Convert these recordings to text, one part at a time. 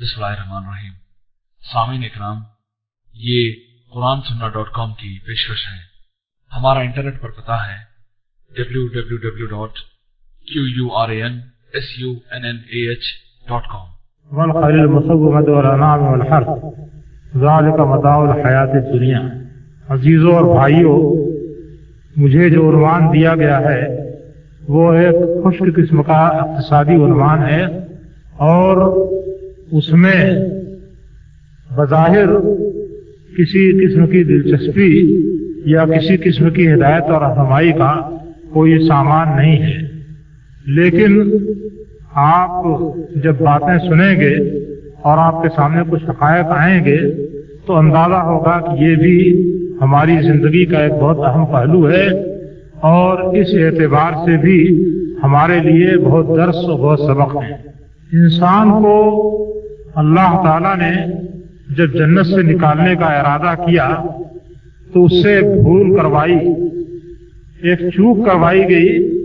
بسم اللہ الرحمن الرحیم۔ سامعین اکرام، یہ قرآن سننا ڈاٹ کام کی پیشکش ہے۔ ہمارا انٹرنیٹ پر پتا ہے W W W dot Q U R A N S U N N A H dot com. والخيل المصومة والأنعام والحرث۔ ذلك متاع الحیات الدنیا۔ عزیزوں اور بھائیوں، مجھے جو عنوان دیا گیا ہے، وہ ایک خشک قسم کا اقتصادی عنوان ہے اور اس میں بظاہر کسی قسم کی دلچسپی یا کسی قسم کی ہدایت اور رہنمائی کا کوئی سامان نہیں ہے۔ لیکن آپ جب باتیں سنیں گے اور آپ کے سامنے کچھ حقائق آئیں گے تو اندازہ ہوگا کہ یہ بھی ہماری زندگی کا ایک بہت اہم پہلو ہے اور اس اعتبار سے بھی ہمارے لیے بہت درس و بہت سبق ہے انسان کو اللہ تعالی نے جب جنت سے نکالنے کا ارادہ کیا، تو اس سے بھول کروائی، ایک چوک کروائی گئی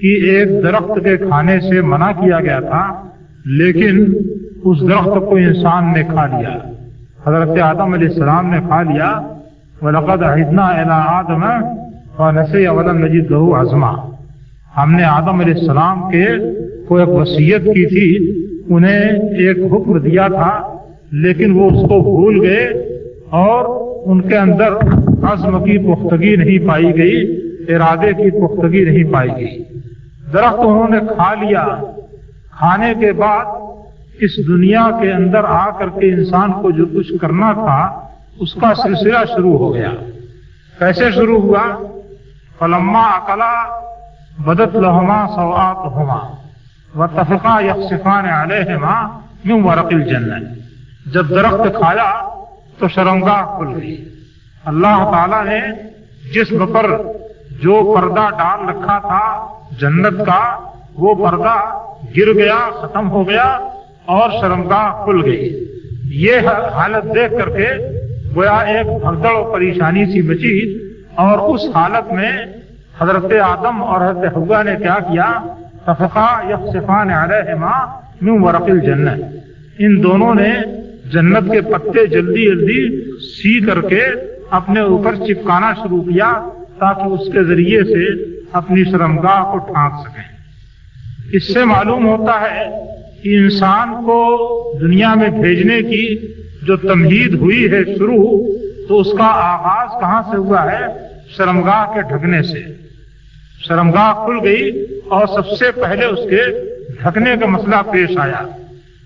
کہ ایک درخت کے کھانے سے منع کیا گیا تھا، لیکن اس درخت کو انسان نے کھا لیا۔ حضرت آدم علیہ السلام نے کھا لیا۔ وَلَقَدْ عِدْنَا إِلَىٰ آدَمَ وَنَسِيَ وَلَمْ نَجِدْ لَهُ عَزْمًا۔ ہم نے آدم علیہ السلام کے کو ایک وصیت کی تھی انہیں ایک حکم دیا تھا، لیکن وہ اس کو بھول گئے اور ان کے اندر عزم کی پختگی نہیں پائی گئی، ارادے کی پختگی نہیں پائی گئی۔ درخت انہوں نے کھا لیا۔ کھانے کے بعد اس دنیا کے اندر آ کر کے انسان کو جو کچھ کرنا تھا، اس کا سلسلہ شروع ہو گیا۔ کیسے شروع ہوا؟ فلما اکلا بدت لہما سوات ہوما و تفقہ یکسفان علیہما یوں ورق الجنت جب درخت کھایا تو شرمگاہ کھل گئی۔ اللہ تعالی نے جسم پر جو پردہ ڈال رکھا تھا جنت کا، وہ پردہ گر گیا، ختم ہو گیا اور شرمگاہ کھل گئی۔ یہ حالت دیکھ کر کے گویا ایک بھگدڑ و پریشانی سی بچی اور اس حالت میں حضرت آدم اور حضرت حوا نے کیا کیا؟ تفقا یکسفان علیہما من ورق الجنت ان دونوں نے جنت کے پتے جلدی جلدی سی کر کے اپنے اوپر چپکانا شروع کیا تاکہ اس کے ذریعے سے اپنی شرمگاہ کو ٹھانک سکیں اس سے معلوم ہوتا ہے کہ انسان کو دنیا میں بھیجنے کی جو تمہید ہوئی ہے شروع، تو اس کا آغاز کہاں سے ہوا ہے؟ شرمگاہ کے ڈھکنے سے۔ شرمگاہ کھل گئی اور سب سے پہلے اس کے ڈھکنے کا مسئلہ پیش آیا۔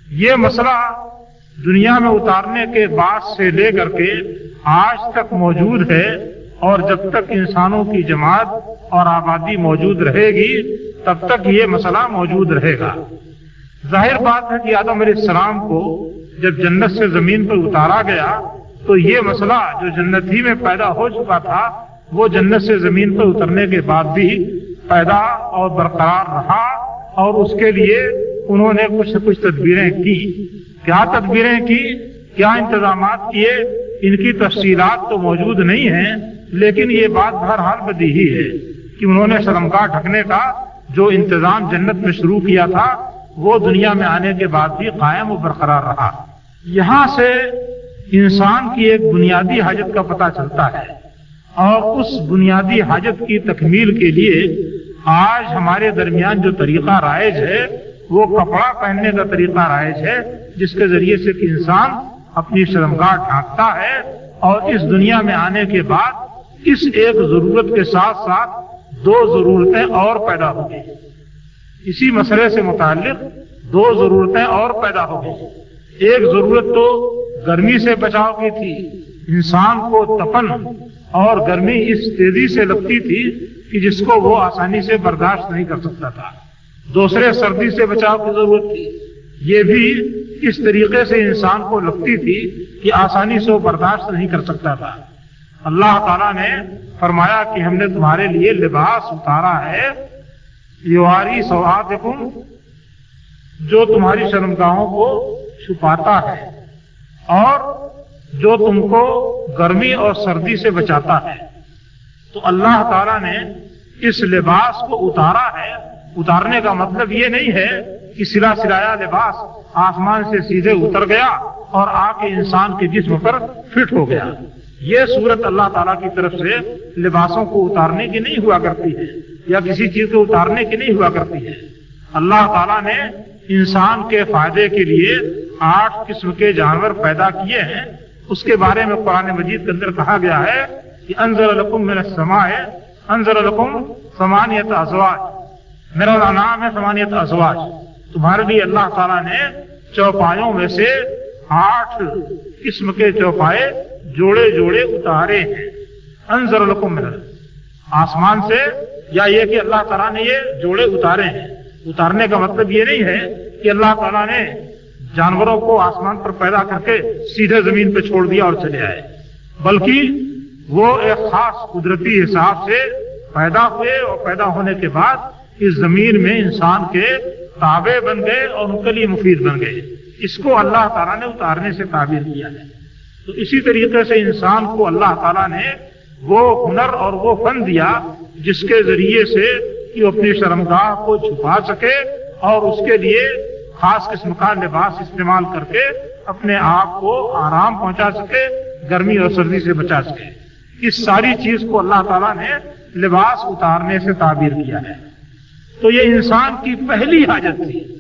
یہ مسئلہ دنیا میں اتارنے کے بعد سے لے کر کے آج تک موجود ہے اور جب تک انسانوں کی جماعت اور آبادی موجود رہے گی، تب تک یہ مسئلہ موجود رہے گا۔ ظاہر بات ہے کہ آدم علیہ السلام کو جب جنت سے زمین پر اتارا گیا، تو یہ مسئلہ جو جنت ہی میں پیدا ہو چکا تھا وہ جنت سے زمین پر اترنے کے بعد بھی پیدا اور برقرار رہا اور اس کے لیے انہوں نے کچھ کچھ تدبیریں کی۔ کیا تدبیریں کی؟ کیا انتظامات کیے؟ ان کی تفصیلات تو موجود نہیں ہیں، لیکن یہ بات بہرحال بدی ہی ہے کہ انہوں نے شرمگاہ ڈھکنے کا جو انتظام جنت میں شروع کیا تھا، وہ دنیا میں آنے کے بعد بھی قائم و برقرار رہا۔ یہاں سے انسان کی ایک بنیادی حاجت کا پتہ چلتا ہے۔ اور اس بنیادی حاجت کی تکمیل کے لیے آج ہمارے درمیان جو طریقہ رائج ہے، وہ کپڑا پہننے کا طریقہ رائج ہے، جس کے ذریعے سے کہ انسان اپنی شرمگاہ ڈھانکتا ہے اور اس دنیا میں آنے کے بعد اس ایک ضرورت کے ساتھ ساتھ دو ضرورتیں اور پیدا ہو گئی اسی مسئلے سے متعلق دو ضرورتیں اور پیدا ہو گئی ایک ضرورت تو گرمی سے بچاؤ کی تھی، انسان کو تپن اور گرمی اس تیزی سے لگتی تھی کہ جس کو وہ آسانی سے برداشت نہیں کر سکتا تھا۔ دوسرے سردی سے بچاؤ کی ضرورت تھی۔ یہ بھی اس طریقے سے انسان کو لگتی تھی کہ آسانی سے وہ برداشت نہیں کر سکتا تھا۔ اللہ تعالیٰ نے فرمایا کہ ہم نے تمہارے لیے لباس اتارا ہے۔ یواری سوات جو تمہاری شرمگاہوں کو چھپاتا ہے۔ اور جو تم کو گرمی اور سردی سے بچاتا ہے۔ تو اللہ تعالیٰ نے اس لباس کو اتارا ہے۔ اتارنے کا مطلب یہ نہیں ہے کہ سلا سلایا لباس آسمان سے سیدھے اتر گیا اور آ کے انسان کے جسم پر فٹ ہو گیا۔ یہ صورت اللہ تعالیٰ کی طرف سے لباسوں کو اتارنے کی نہیں ہوا کرتی ہے یا کسی چیز کو اتارنے کی نہیں ہوا کرتی ہے۔ اللہ تعالیٰ نے انسان کے فائدے کے لیے آٹھ قسم کے جانور پیدا کیے ہیں۔ اس کے بارے میں قرآن مجید کے اندر کہا گیا ہے کہ انضر القم میرا سما ہے انضر القم سمانیت ازواج۔ میرا نام ہے سمانیت ازواج۔ تمہارے لیے اللہ تعالیٰ نے چوپایوں میں سے آٹھ قسم کے چوپائے جوڑے جوڑے اتارے ہیں۔ انضر القم میرا آسمان سے یا یہ کہ اللہ تعالیٰ نے یہ جوڑے اتارے ہیں۔ اتارنے کا مطلب یہ نہیں ہے کہ اللہ تعالیٰ نے جانوروں کو آسمان پر پیدا کر کے سیدھے زمین پہ چھوڑ دیا اور چلے آئے۔ بلکہ وہ ایک خاص قدرتی حساب سے پیدا ہوئے اور پیدا ہونے کے بعد اس زمین میں انسان کے تابع بن گئے اور ان کے لیے مفید بن گئے۔ اس کو اللہ تعالیٰ نے اتارنے سے تعبیر کیا ہے۔ تو اسی طریقے سے انسان کو اللہ تعالیٰ نے وہ ہنر اور وہ فن دیا جس کے ذریعے سے کہ وہ اپنی شرمگاہ کو چھپا سکے اور اس کے لیے خاص قسم کا لباس استعمال کر کے اپنے آپ کو آرام پہنچا سکے، گرمی اور سردی سے بچا سکے۔ اس ساری چیز کو اللہ تعالیٰ نے لباس اتارنے سے تعبیر کیا ہے۔ تو یہ انسان کی پہلی حاجت تھی۔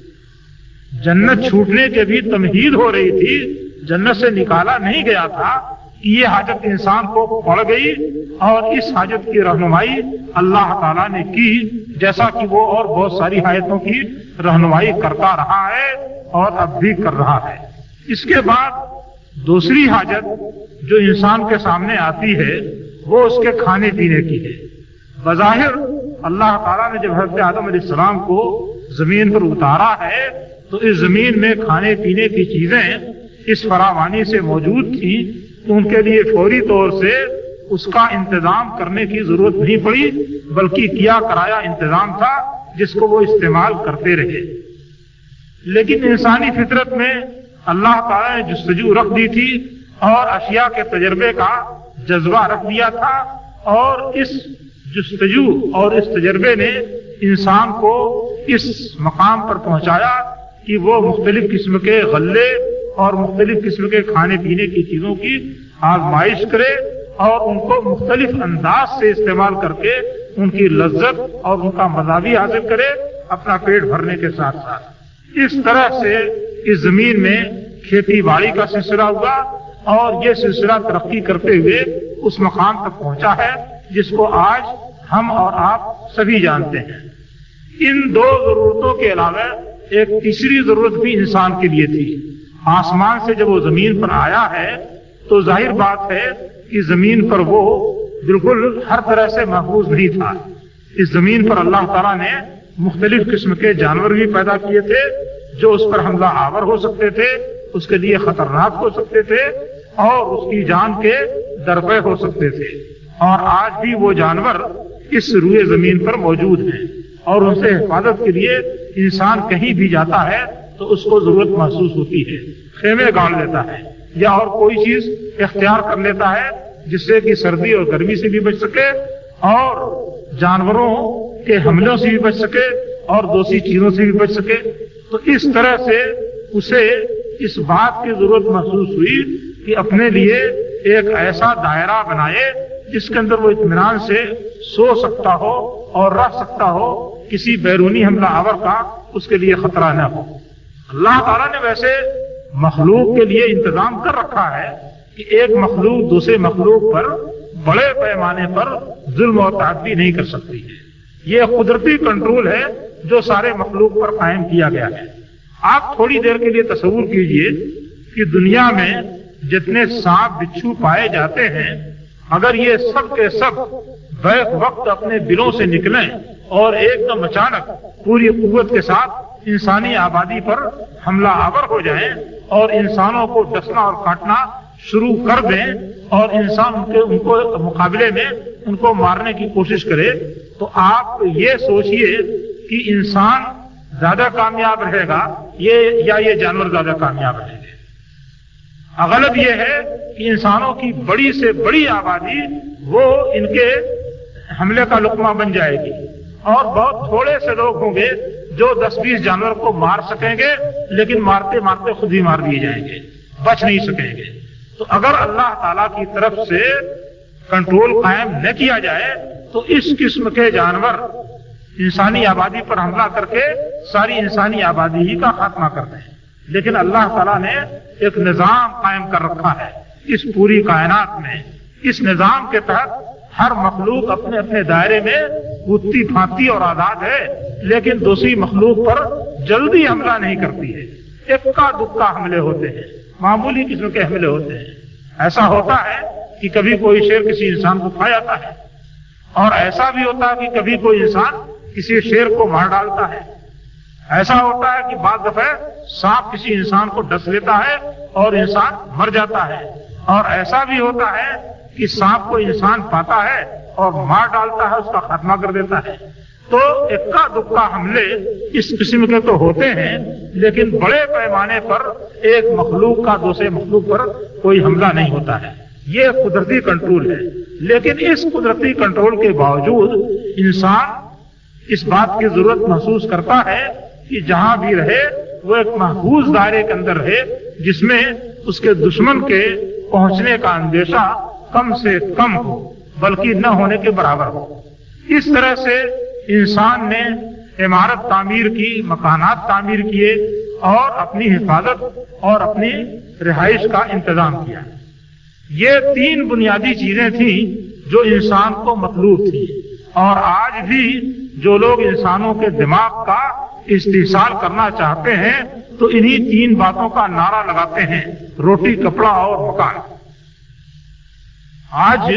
جنت چھوٹنے کے بھی تمہید ہو رہی تھی، جنت سے نکالا نہیں گیا تھا کہ یہ حاجت انسان کو پڑ گئی اور اس حاجت کی رہنمائی اللہ تعالیٰ نے کی، جیسا کہ وہ اور بہت ساری حاجتوں کی رہنمائی کرتا رہا ہے اور اب بھی کر رہا ہے۔ اس کے بعد دوسری حاجت جو انسان کے سامنے آتی ہے، وہ اس کے کھانے پینے کی ہے۔ بظاہر اللہ تعالیٰ نے جب حضرت آدم علیہ السلام کو زمین پر اتارا ہے، تو اس زمین میں کھانے پینے کی چیزیں اس فراوانی سے موجود تھیں۔ تو ان کے لیے فوری طور سے اس کا انتظام کرنے کی ضرورت نہیں پڑی، بلکہ کیا کرایا انتظام تھا جس کو وہ استعمال کرتے رہے۔ لیکن انسانی فطرت میں اللہ تعالیٰ نے جستجو رکھ دی تھی اور اشیاء کے تجربے کا جذبہ رکھ دیا تھا اور اس جستجو اور اس تجربے نے انسان کو اس مقام پر پہنچایا کہ وہ مختلف قسم کے غلے اور مختلف قسم کے کھانے پینے کی چیزوں کی آزمائش کرے اور ان کو مختلف انداز سے استعمال کر کے ان کی لذت اور ان کا مزہ بھی حاصل کرے اپنا پیٹ بھرنے کے ساتھ ساتھ۔ اس طرح سے اس زمین میں کھیتی باڑی کا سلسلہ ہوا اور یہ سلسلہ ترقی کرتے ہوئے اس مقام تک پہنچا ہے جس کو آج ہم اور آپ سبھی جانتے ہیں۔ ان دو ضرورتوں کے علاوہ ایک تیسری ضرورت بھی انسان کے لیے تھی۔ آسمان سے جب وہ زمین پر آیا ہے، تو ظاہر بات ہے کہ زمین پر وہ بالکل ہر طرح سے محفوظ نہیں تھا۔ اس زمین پر اللہ تعالیٰ نے مختلف قسم کے جانور بھی پیدا کیے تھے، جو اس پر حملہ آور ہو سکتے تھے، اس کے لیے خطرناک ہو سکتے تھے اور اس کی جان کے درپے ہو سکتے تھے۔ اور آج بھی وہ جانور اس روئے زمین پر موجود ہیں اور ان سے حفاظت کے لیے انسان کہیں بھی جاتا ہے تو اس کو ضرورت محسوس ہوتی ہے۔ خیمے گاڑ لیتا ہے یا اور کوئی چیز اختیار کر لیتا ہے جس سے کہ سردی اور گرمی سے بھی بچ سکے اور جانوروں کے حملوں سے بھی بچ سکے اور دوسری چیزوں سے بھی بچ سکے۔ تو اس طرح سے اسے اس بات کی ضرورت محسوس ہوئی کہ اپنے لیے ایک ایسا دائرہ بنائے جس کے اندر وہ اطمینان سے سو سکتا ہو اور رہ سکتا ہو، کسی بیرونی حملہ آور کا اس کے لیے خطرہ نہ ہو۔ اللہ تعالیٰ نے ویسے مخلوق کے لیے انتظام کر رکھا ہے کہ ایک مخلوق دوسرے مخلوق پر بڑے پیمانے پر ظلم اور تعدی نہیں کر سکتی ہے۔ یہ قدرتی کنٹرول ہے جو سارے مخلوق پر قائم کیا گیا ہے۔ آپ تھوڑی دیر کے لیے تصور کیجیے کہ دنیا میں جتنے سانپ بچھو پائے جاتے ہیں، اگر یہ سب کے سب بیک وقت اپنے دلوں سے نکلیں اور ایک دم اچانک پوری قوت کے ساتھ انسانی آبادی پر حملہ آور ہو جائیں اور انسانوں کو ڈسنا اور کاٹنا شروع کر دیں اور انسان ان کے ان کو مقابلے میں ان کو مارنے کی کوشش کرے، تو آپ یہ سوچئے کہ انسان زیادہ کامیاب رہے گا یہ یا یہ جانور زیادہ کامیاب رہے گا غلط یہ ہے کہ انسانوں کی بڑی سے بڑی آبادی وہ ان کے حملے کا لقمہ بن جائے گی اور بہت تھوڑے سے لوگ ہوں گے جو دس بیس جانور کو مار سکیں گے، لیکن مارتے مارتے خود ہی مار دیے جائیں گے، بچ نہیں سکیں گے۔ تو اگر اللہ تعالی کی طرف سے کنٹرول قائم نہ کیا جائے، تو اس قسم کے جانور انسانی آبادی پر حملہ کر کے ساری انسانی آبادی ہی کا خاتمہ کرتے ہیں لیکن اللہ تعالیٰ نے ایک نظام قائم کر رکھا ہے۔ اس پوری کائنات میں، اس نظام کے تحت ہر مخلوق اپنے اپنے دائرے میں اٹھتی پھانتی اور آزاد ہے، لیکن دوسری مخلوق پر جلدی حملہ نہیں کرتی ہے۔ اکا دکا حملے ہوتے ہیں، معمولی قسم کے حملے ہوتے ہیں۔ ایسا ہوتا ہے کہ کبھی کوئی شیر کسی انسان کو کھا جاتا ہے، اور ایسا بھی ہوتا ہے کہ کبھی کوئی انسان کسی شیر کو مار ڈالتا ہے۔ ایسا ہوتا ہے کہ بعض دفعہ سانپ کسی انسان کو ڈس لیتا ہے اور انسان مر جاتا ہے۔ اور ایسا بھی ہوتا ہے کہ سانپ کو انسان پاتا ہے اور مار ڈالتا ہے، اس کا خاتمہ کر دیتا ہے۔ تو اکا دکا حملے اس قسم کے تو ہوتے ہیں، لیکن بڑے پیمانے پر ایک مخلوق کا دوسرے مخلوق پر کوئی حملہ نہیں ہوتا ہے۔ یہ قدرتی کنٹرول ہے۔ لیکن اس قدرتی کنٹرول کے باوجود انسان اس بات کی ضرورت محسوس کرتا ہے کہ جہاں بھی رہے، وہ ایک محفوظ دائرے کے اندر رہے، جس میں اس کے دشمن کے پہنچنے کا اندیشہ کم سے کم ہو، بلکہ نہ ہونے کے برابر ہو۔ اس طرح سے انسان نے عمارت تعمیر کی، مکانات تعمیر کیے اور اپنی حفاظت اور اپنی رہائش کا انتظام کیا۔ یہ تین بنیادی چیزیں تھیں جو انسان کو مطلوب تھی۔ اور آج بھی جو لوگ انسانوں کے دماغ کا استحصال کرنا چاہتے ہیں، تو انہی تین باتوں کا نعرہ لگاتے ہیں۔ روٹی، کپڑا اور مکان۔ آج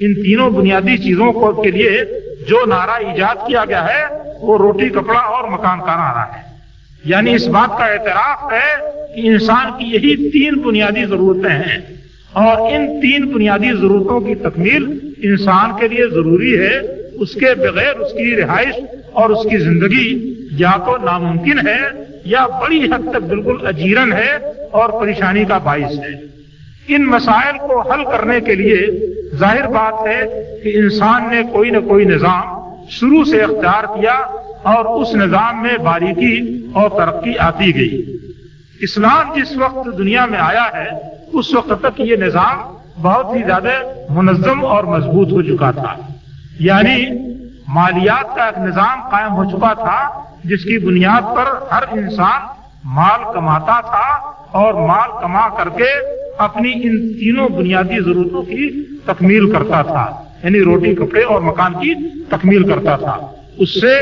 ان تینوں بنیادی چیزوں کو کے لیے جو نعرہ ایجاد کیا گیا ہے، وہ روٹی، کپڑا اور مکان کا نعرہ ہے۔ یعنی اس بات کا اعتراف ہے کہ انسان کی یہی تین بنیادی ضرورتیں ہیں۔ اور ان تین بنیادی ضرورتوں کی تکمیل انسان کے لیے ضروری ہے۔ اس کے بغیر اس کی رہائش اور اس کی زندگی یا تو ناممکن ہے یا بڑی حد تک بالکل اجیرن ہے اور پریشانی کا باعث ہے۔ ان مسائل کو حل کرنے کے لیے ظاہر بات ہے کہ انسان نے کوئی نہ کوئی نظام شروع سے اختیار کیا اور اس نظام میں باریکی اور ترقی آتی گئی۔ اسلام جس وقت دنیا میں آیا ہے، اس وقت تک یہ نظام بہت ہی زیادہ منظم اور مضبوط ہو چکا تھا۔ یعنی مالیات کا ایک نظام قائم ہو چکا تھا، جس کی بنیاد پر ہر انسان مال کماتا تھا اور مال کما کر کے اپنی ان تینوں بنیادی ضرورتوں کی تکمیل کرتا تھا۔ یعنی روٹی، کپڑے اور مکان کی تکمیل کرتا تھا۔ اس سے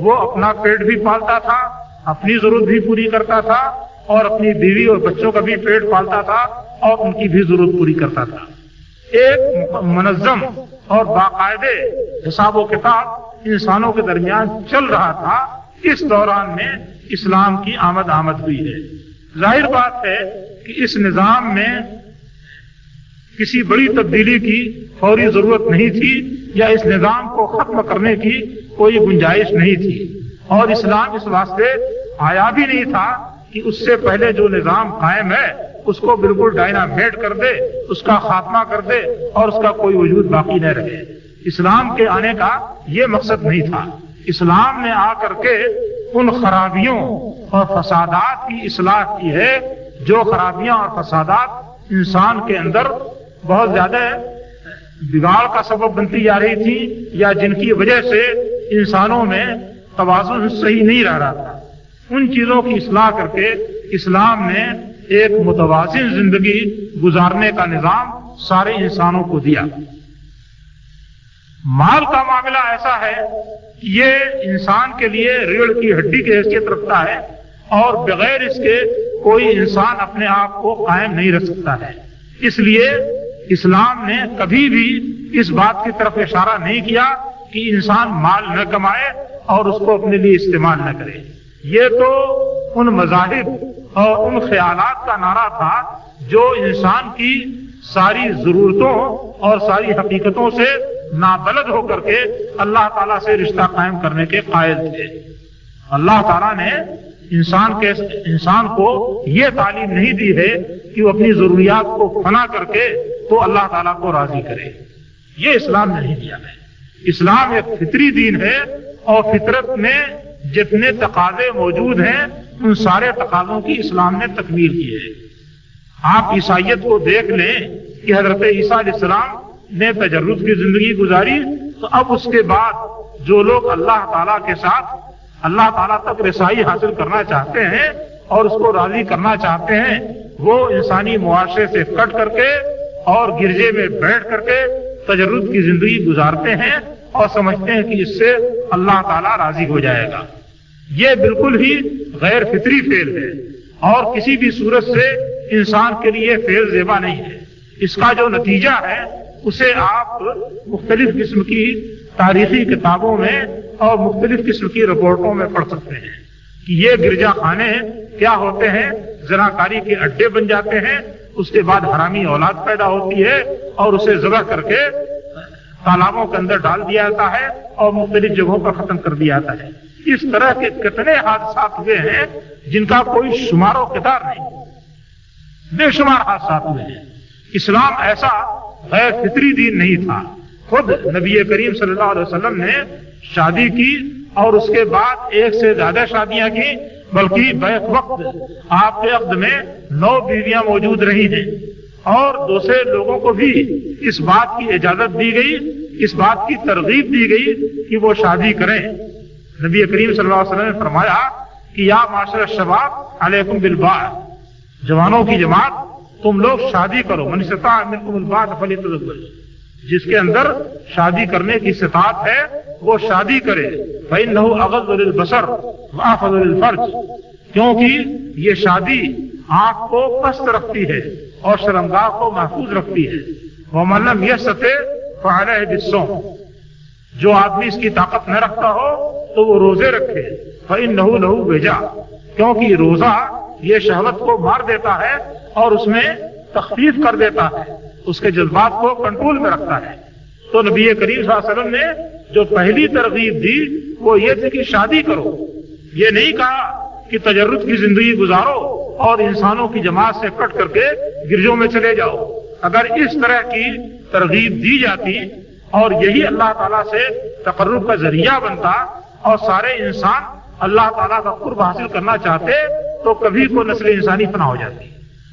وہ اپنا پیٹ بھی پالتا تھا، اپنی ضرورت بھی پوری کرتا تھا اور اپنی بیوی اور بچوں کا بھی پیٹ پالتا تھا اور ان کی بھی ضرورت پوری کرتا تھا۔ ایک منظم اور باقاعدے حساب و کتاب انسانوں کے درمیان چل رہا تھا۔ اس دوران میں اسلام کی آمد آمد ہوئی ہے۔ ظاہر بات ہے کہ اس نظام میں کسی بڑی تبدیلی کی فوری ضرورت نہیں تھی یا اس نظام کو ختم کرنے کی کوئی گنجائش نہیں تھی۔ اور اسلام اس واسطے آیا بھی نہیں تھا کہ اس سے پہلے جو نظام قائم ہے، اس کو بالکل ڈائنامیٹ کر دے، اس کا خاتمہ کر دے اور اس کا کوئی وجود باقی نہ رہے۔ اسلام کے آنے کا یہ مقصد نہیں تھا۔ اسلام نے آ کر کے ان خرابیوں اور فسادات کی اصلاح کی ہے جو خرابیاں اور فسادات انسان کے اندر بہت زیادہ بگاڑ کا سبب بنتی جا رہی تھی یا جن کی وجہ سے انسانوں میں توازن صحیح نہیں رہ رہا تھا۔ ان چیزوں کی اصلاح کر کے اسلام نے ایک متوازن زندگی گزارنے کا نظام سارے انسانوں کو دیا۔ مال کا معاملہ ایسا ہے کہ یہ انسان کے لیے ریڑھ کی ہڈی کی حیثیت رکھتا ہے اور بغیر اس کے کوئی انسان اپنے آپ کو قائم نہیں رکھ سکتا ہے۔ اس لیے اسلام نے کبھی بھی اس بات کی طرف اشارہ نہیں کیا کہ انسان مال نہ کمائے اور اس کو اپنے لیے استعمال نہ کرے۔ یہ تو ان مذاہب اور ان خیالات کا نعرہ تھا جو انسان کی ساری ضرورتوں اور ساری حقیقتوں سے نابلد ہو کر کے اللہ تعالیٰ سے رشتہ قائم کرنے کے قائل تھے۔ اللہ تعالیٰ نے انسان کے انسان کو یہ تعلیم نہیں دی ہے کہ وہ اپنی ضروریات کو فنا کر کے تو اللہ تعالیٰ کو راضی کرے۔ یہ اسلام نہیں دیا ہے۔ اسلام ایک فطری دین ہے اور فطرت میں جتنے تقاضے موجود ہیں، ان سارے تقاضوں کی اسلام نے تکمیل کی ہے۔ آپ عیسائیت کو دیکھ لیں کہ حضرت عیسیٰ علیہ السلام نے تجرد کی زندگی گزاری، تو اب اس کے بعد جو لوگ اللہ تعالیٰ کے ساتھ اللہ تعالیٰ تک رسائی حاصل کرنا چاہتے ہیں اور اس کو راضی کرنا چاہتے ہیں، وہ انسانی معاشرے سے کٹ کر کے اور گرجے میں بیٹھ کر کے تجرد کی زندگی گزارتے ہیں اور سمجھتے ہیں کہ اس سے اللہ تعالیٰ راضی ہو جائے گا۔ یہ بالکل ہی غیر فطری فیل ہے اور کسی بھی صورت سے انسان کے لیے فیل زیبا نہیں ہے۔ اس کا جو نتیجہ ہے، اسے آپ مختلف قسم کی تاریخی کتابوں میں اور مختلف قسم کی رپورٹوں میں پڑھ سکتے ہیں کہ یہ گرجا خانے کیا ہوتے ہیں؟ زراکاری کے اڈے بن جاتے ہیں، اس کے بعد حرامی اولاد پیدا ہوتی ہے اور اسے ذبح کر کے تالابوں کے اندر ڈال دیا جاتا ہے اور مختلف جگہوں پر ختم کر دیا جاتا ہے۔ اس طرح کے کتنے حادثات ہوئے ہیں جن کا کوئی شمار و کتار نہیں۔ بے شمار حادثات ہوئے ہیں۔ اسلام ایسا غیر فطری دین نہیں تھا۔ خود نبی کریم صلی اللہ علیہ وسلم نے شادی کی اور اس کے بعد ایک سے زیادہ شادیاں کی، بلکہ بیک وقت آپ کے عقد میں نو بیویاں موجود رہی ہیں۔ اور دوسرے لوگوں کو بھی اس بات کی اجازت دی گئی، اس بات کی ترغیب دی گئی کہ وہ شادی کریں۔ نبی کریم صلی اللہ علیہ وسلم نے فرمایا کہ یا معاشر شباب، علیکم بالبا جوانوں کی جماعت، تم لوگ شادی کرو۔ منستا فلی جس کے اندر شادی کرنے کی صفات ہے، وہ شادی کرے۔ بھائی نہو اغز البصر الفرج کیونکہ یہ شادی آنکھ کو پست رکھتی ہے اور شرمگاہ کو محفوظ رکھتی ہے۔ وہ ملم یہ سطح پہاڑے بسوں جو آدمی اس کی طاقت نہ رکھتا ہو تو وہ روزے رکھے۔ بھائی نہو نہو بھیجا کیونکہ روزہ یہ شہوت کو مار دیتا ہے اور اس میں تخفیف کر دیتا ہے۔ اس کے جذبات کو کنٹرول میں رکھتا ہے۔ تو نبی کریم صلی اللہ علیہ وسلم نے جو پہلی ترغیب دی، وہ یہ تھی کہ شادی کرو۔ یہ نہیں کہا کہ تجرد کی زندگی گزارو اور انسانوں کی جماعت سے کٹ کر کے گرجوں میں چلے جاؤ۔ اگر اس طرح کی ترغیب دی جاتی اور یہی اللہ تعالیٰ سے تقرب کا ذریعہ بنتا اور سارے انسان اللہ تعالیٰ کا قرب حاصل کرنا چاہتے، تو کبھی کو نسل انسانی فنا ہو جاتی۔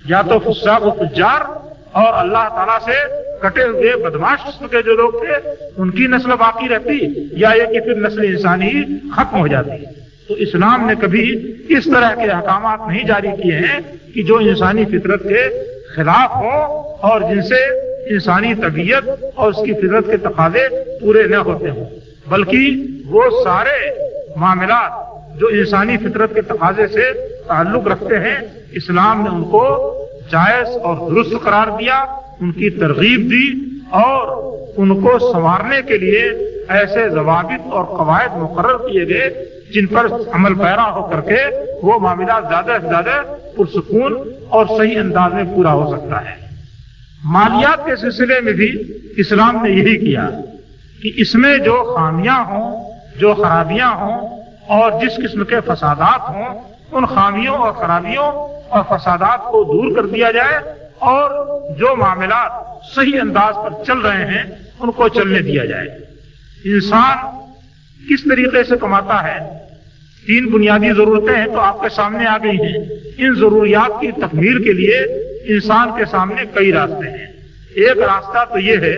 یا تو فساق و تجار اور اللہ تعالیٰ سے کٹے ہوئے بدماش قسم کے جو لوگ تھے، ان کی نسل باقی رہتی یا یہ کہ پھر نسل انسانی ختم ہو جاتی۔ تو اسلام نے کبھی اس طرح کے احکامات نہیں جاری کیے ہیں کہ جو انسانی فطرت کے خلاف ہوں اور جن سے انسانی طبیعت اور اس کی فطرت کے تقاضے پورے نہ ہوتے ہوں۔ بلکہ وہ سارے معاملات جو انسانی فطرت کے تقاضے سے تعلق رکھتے ہیں اسلام نے ان کو جائز اور درست قرار دیا، ان کی ترغیب دی اور ان کو سنوارنے کے لیے ایسے ضوابط اور قواعد مقرر کیے گئے جن پر عمل پیرا ہو کر کے وہ معاملات زیادہ سے زیادہ پرسکون اور صحیح انداز میں پورا ہو سکتا ہے۔ مالیات کے سلسلے میں بھی اسلام نے یہی کیا کہ اس میں جو خامیاں ہوں، جو خرابیاں ہوں اور جس قسم کے فسادات ہوں، ان خامیوں اور خرابیوں اور فسادات کو دور کر دیا جائے اور جو معاملات صحیح انداز پر چل رہے ہیں، ان کو چلنے دیا جائے۔ انسان کس طریقے سے کماتا ہے؟ تین بنیادی ضرورتیں ہیں تو آپ کے سامنے آ گئی ہیں۔ ان ضروریات کی تکمیل کے لیے انسان کے سامنے کئی راستے ہیں۔ ایک راستہ تو یہ ہے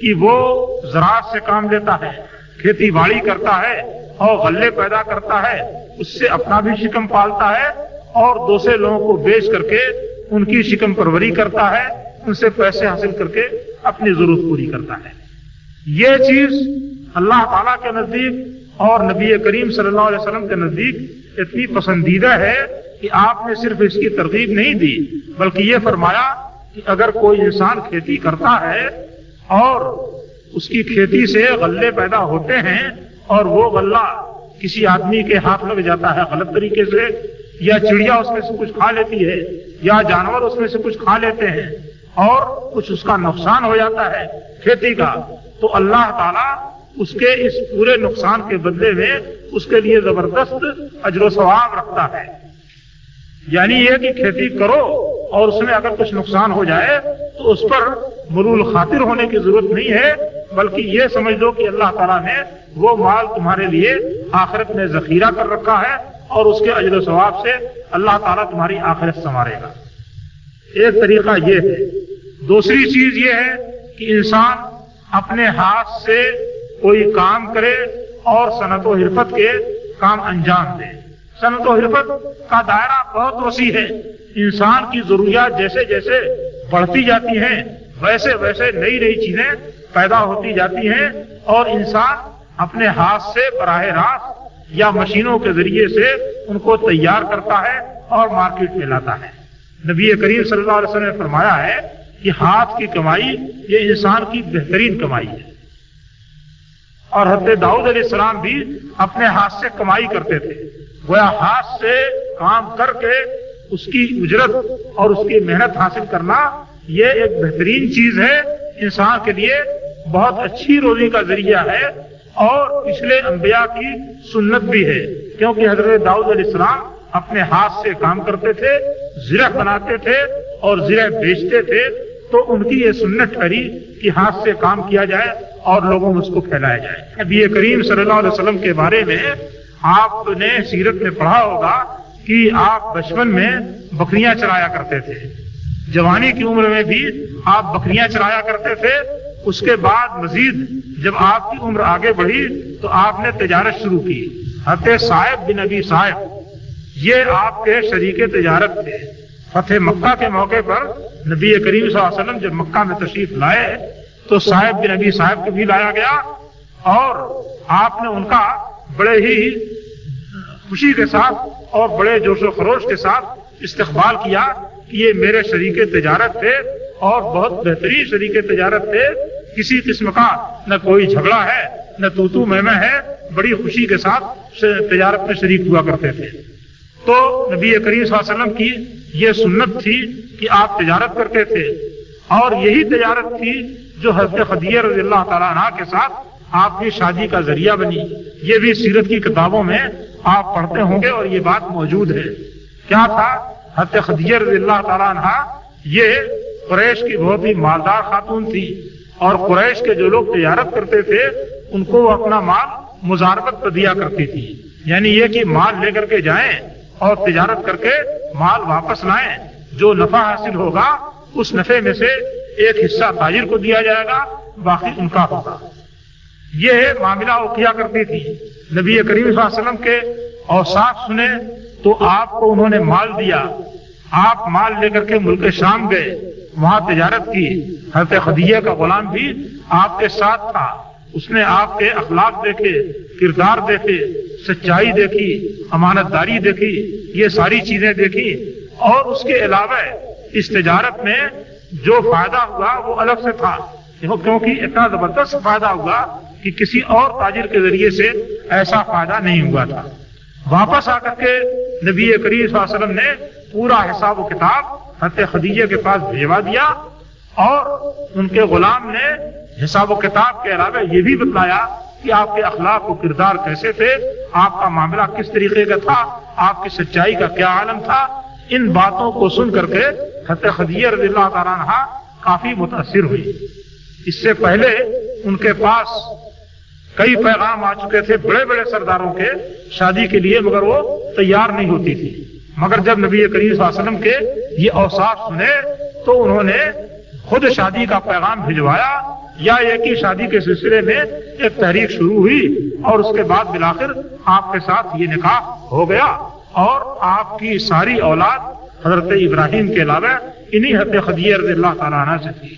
کہ وہ زراعت سے کام لیتا ہے، کھیتی باڑی کرتا ہے اور غلے پیدا کرتا ہے، اس سے اپنا بھی شکم پالتا ہے اور دوسرے لوگوں کو بیچ کر کے ان کی شکم پروری کرتا ہے، ان سے پیسے حاصل کر کے اپنی ضرورت پوری کرتا ہے۔ یہ چیز اللہ تعالی کے نزدیک اور نبی کریم صلی اللہ علیہ وسلم کے نزدیک اتنی پسندیدہ ہے کہ آپ نے صرف اس کی ترغیب نہیں دی، بلکہ یہ فرمایا کہ اگر کوئی انسان کھیتی کرتا ہے اور اس کی کھیتی سے غلے پیدا ہوتے ہیں اور وہ غلہ کسی آدمی کے ہاتھ لگ جاتا ہے غلط طریقے سے یا چڑیا اس میں سے کچھ کھا لیتی ہے، یا جانور اس میں سے کچھ کھا لیتے ہیں اور کچھ اس کا نقصان ہو جاتا ہے کھیتی کا، تو اللہ تعالیٰ اس کے اس پورے نقصان کے بدلے میں اس کے لیے زبردست اجر و ثواب رکھتا ہے۔ یعنی یہ کہ کھیتی کرو اور اس میں اگر کچھ نقصان ہو جائے تو اس پر مرول خاطر ہونے کی ضرورت نہیں ہے، بلکہ یہ سمجھ لو کہ اللہ تعالیٰ نے وہ مال تمہارے لیے آخرت میں ذخیرہ کر رکھا ہے اور اس کے اجر و ثواب سے اللہ تعالیٰ تمہاری آخرت سنوارے گا۔ ایک طریقہ یہ ہے۔ دوسری چیز یہ ہے کہ انسان اپنے ہاتھ سے کوئی کام کرے اور صنعت و حرفت کے کام انجام دے۔ صنعت و حرفت کا دائرہ بہت وسیع ہے۔ انسان کی ضروریات جیسے جیسے بڑھتی جاتی ہیں، ویسے ویسے نئی نئی چیزیں پیدا ہوتی جاتی ہیں اور انسان اپنے ہاتھ سے براہ راست یا مشینوں کے ذریعے سے ان کو تیار کرتا ہے اور مارکیٹ میں لاتا ہے۔ نبی کریم صلی اللہ علیہ وسلم نے فرمایا ہے کہ ہاتھ کی کمائی یہ انسان کی بہترین کمائی ہے۔ اور حضرت داؤد علیہ السلام بھی اپنے ہاتھ سے کمائی کرتے تھے۔ گویا ہاتھ سے کام کر کے اس کی اجرت اور اس کی محنت حاصل کرنا یہ ایک بہترین چیز ہے۔ انسان کے لیے بہت اچھی روزی کا ذریعہ ہے۔ اور پچھلے انبیاء کی سنت بھی ہے۔ کیونکہ حضرت داؤد علیہ السلام اپنے ہاتھ سے کام کرتے تھے، زرہ بناتے تھے اور زرہ بیچتے تھے۔ تو ان کی یہ سنت ٹھہری کہ ہاتھ سے کام کیا جائے اور لوگوں میں اس کو پھیلایا جائے۔ ابھی کریم صلی اللہ علیہ وسلم کے بارے میں آپ نے سیرت میں پڑھا ہوگا کہ آپ بچپن میں بکریاں چرایا کرتے تھے۔ جوانی کی عمر میں بھی آپ بکریاں چرایا کرتے تھے۔ اس کے بعد مزید جب آپ کی عمر آگے بڑھی تو آپ نے تجارت شروع کی۔ حت صاحب بن ابی صاحب، یہ آپ کے شریک تجارت تھے۔ فتح مکہ کے موقع پر نبی کریم صلی اللہ علیہ وسلم جب مکہ میں تشریف لائے تو صاحب بن نبی صاحب کو بھی لایا گیا اور آپ نے ان کا بڑے ہی خوشی کے ساتھ اور بڑے جوش و خروش کے ساتھ استقبال کیا کہ یہ میرے شریک تجارت تھے۔ اور بہت بہترین شریک تجارت تھے کسی قسم کا نہ کوئی جھگڑا ہے، نہ تو تو میں ہے، بڑی خوشی کے ساتھ تجارت میں شریک ہوا کرتے تھے۔ تو نبی کریم صلی اللہ علیہ وسلم کی یہ سنت تھی کہ آپ تجارت کرتے تھے۔ اور یہی تجارت تھی جو حضرت خدیہ رضی اللہ تعالیٰ عنہ کے ساتھ آپ کی شادی کا ذریعہ بنی۔ یہ بھی سیرت کی کتابوں میں آپ پڑھتے ہوں گے اور یہ بات موجود ہے۔ کیا تھا؟ حضرت خدیہ رضی اللہ تعالیٰ عنہ یہ قریش کی بہت ہی مالدار خاتون تھی اور قریش کے جو لوگ تجارت کرتے تھے، ان کو وہ اپنا مال مزاربت پر دیا کرتی تھی۔ یعنی یہ کہ مال لے کر کے جائیں اور تجارت کر کے مال واپس لائیں۔ جو نفع حاصل ہوگا، اس نفے میں سے ایک حصہ تاجر کو دیا جائے گا، باقی ان کا ہوگا۔ یہ معاملہ وہ کیا کرتی تھی؟ نبی کریم صلی اللہ علیہ وسلم کے اوساف سنے تو آپ کو انہوں نے مال دیا۔ آپ مال لے کر کے ملک شام گئے۔ وہاں تجارت کی۔ حضرت خدیہ کا غلام بھی آپ کے ساتھ تھا۔ اس نے آپ کے اخلاق دیکھے، کردار دیکھے، سچائی دیکھی امانت داری دیکھی، یہ ساری چیزیں دیکھی۔ اور اس کے علاوہ اس تجارت میں جو فائدہ ہوا وہ الگ سے تھا۔ کیونکہ اتنا زبردست فائدہ ہوا کہ کسی اور تاجر کے ذریعے سے ایسا فائدہ نہیں ہوا تھا۔ واپس آ کر کے نبی کریم صلی اللہ علیہ وسلم نے پورا حساب و کتاب حضرت خدیجہ کے پاس بھیجوا دیا اور ان کے غلام نے حساب و کتاب کے علاوہ یہ بھی بتلایا کہ آپ کے اخلاق و کردار کیسے تھے، آپ کا معاملہ کس طریقے کا تھا، آپ کی سچائی کا کیا عالم تھا۔ ان باتوں کو سن کر کے حضرت خدیہ رضی اللہ تعالیٰ عنہ کافی متاثر ہوئی اس سے پہلے ان کے پاس کئی پیغام آ چکے تھے بڑے بڑے سرداروں کے شادی کے لیے، مگر وہ تیار نہیں ہوتی تھی۔ مگر جب نبی کریم صلی اللہ علیہ وسلم کے یہ اوساف سنے تو انہوں نے خود شادی کا پیغام بھجوایا، یا ایک ہی شادی کے سلسلے میں ایک تحریک شروع ہوئی اور اس کے بعد بلاخر آپ کے ساتھ یہ نکاح ہو گیا اور آپ کی ساری اولاد حضرت ابراہیم کے علاوہ انہی حد خدیہ رضی اللہ تعالیٰ عنہ سے تھی۔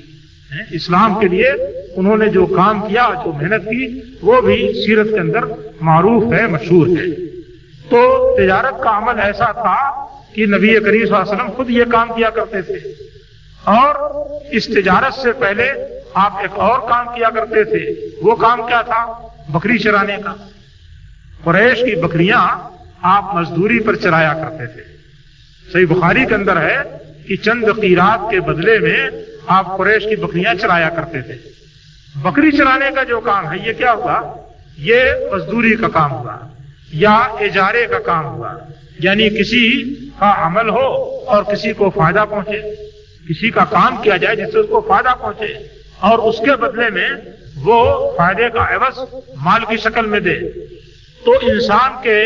اسلام کے لیے انہوں نے جو کام کیا، جو محنت کی، وہ بھی سیرت کے اندر معروف ہے، مشہور ہے۔ تو تجارت کا عمل ایسا تھا کہ نبی کریم صلی اللہ علیہ وسلم خود یہ کام کیا کرتے تھے۔ اور اس تجارت سے پہلے آپ ایک اور کام کیا کرتے تھے۔ وہ کام کیا تھا؟ بکری چرانے کا۔ قریش کی بکریاں آپ مزدوری پر چرایا کرتے تھے۔ صحیح بخاری کے اندر ہے کہ چند قیرات کے بدلے میں آپ قریش کی بکریاں چرایا کرتے تھے۔ بکری چرانے کا جو کام ہے، یہ کیا ہوا؟ یہ مزدوری کا کام ہوا، یا اجارے کا کام ہوا۔ یعنی کسی کا عمل ہو اور کسی کو فائدہ پہنچے، کسی کا کام کیا جائے جس سے اس کو فائدہ پہنچے، اور اس کے بدلے میں وہ فائدے کا عوض مال کی شکل میں دے۔ تو انسان کے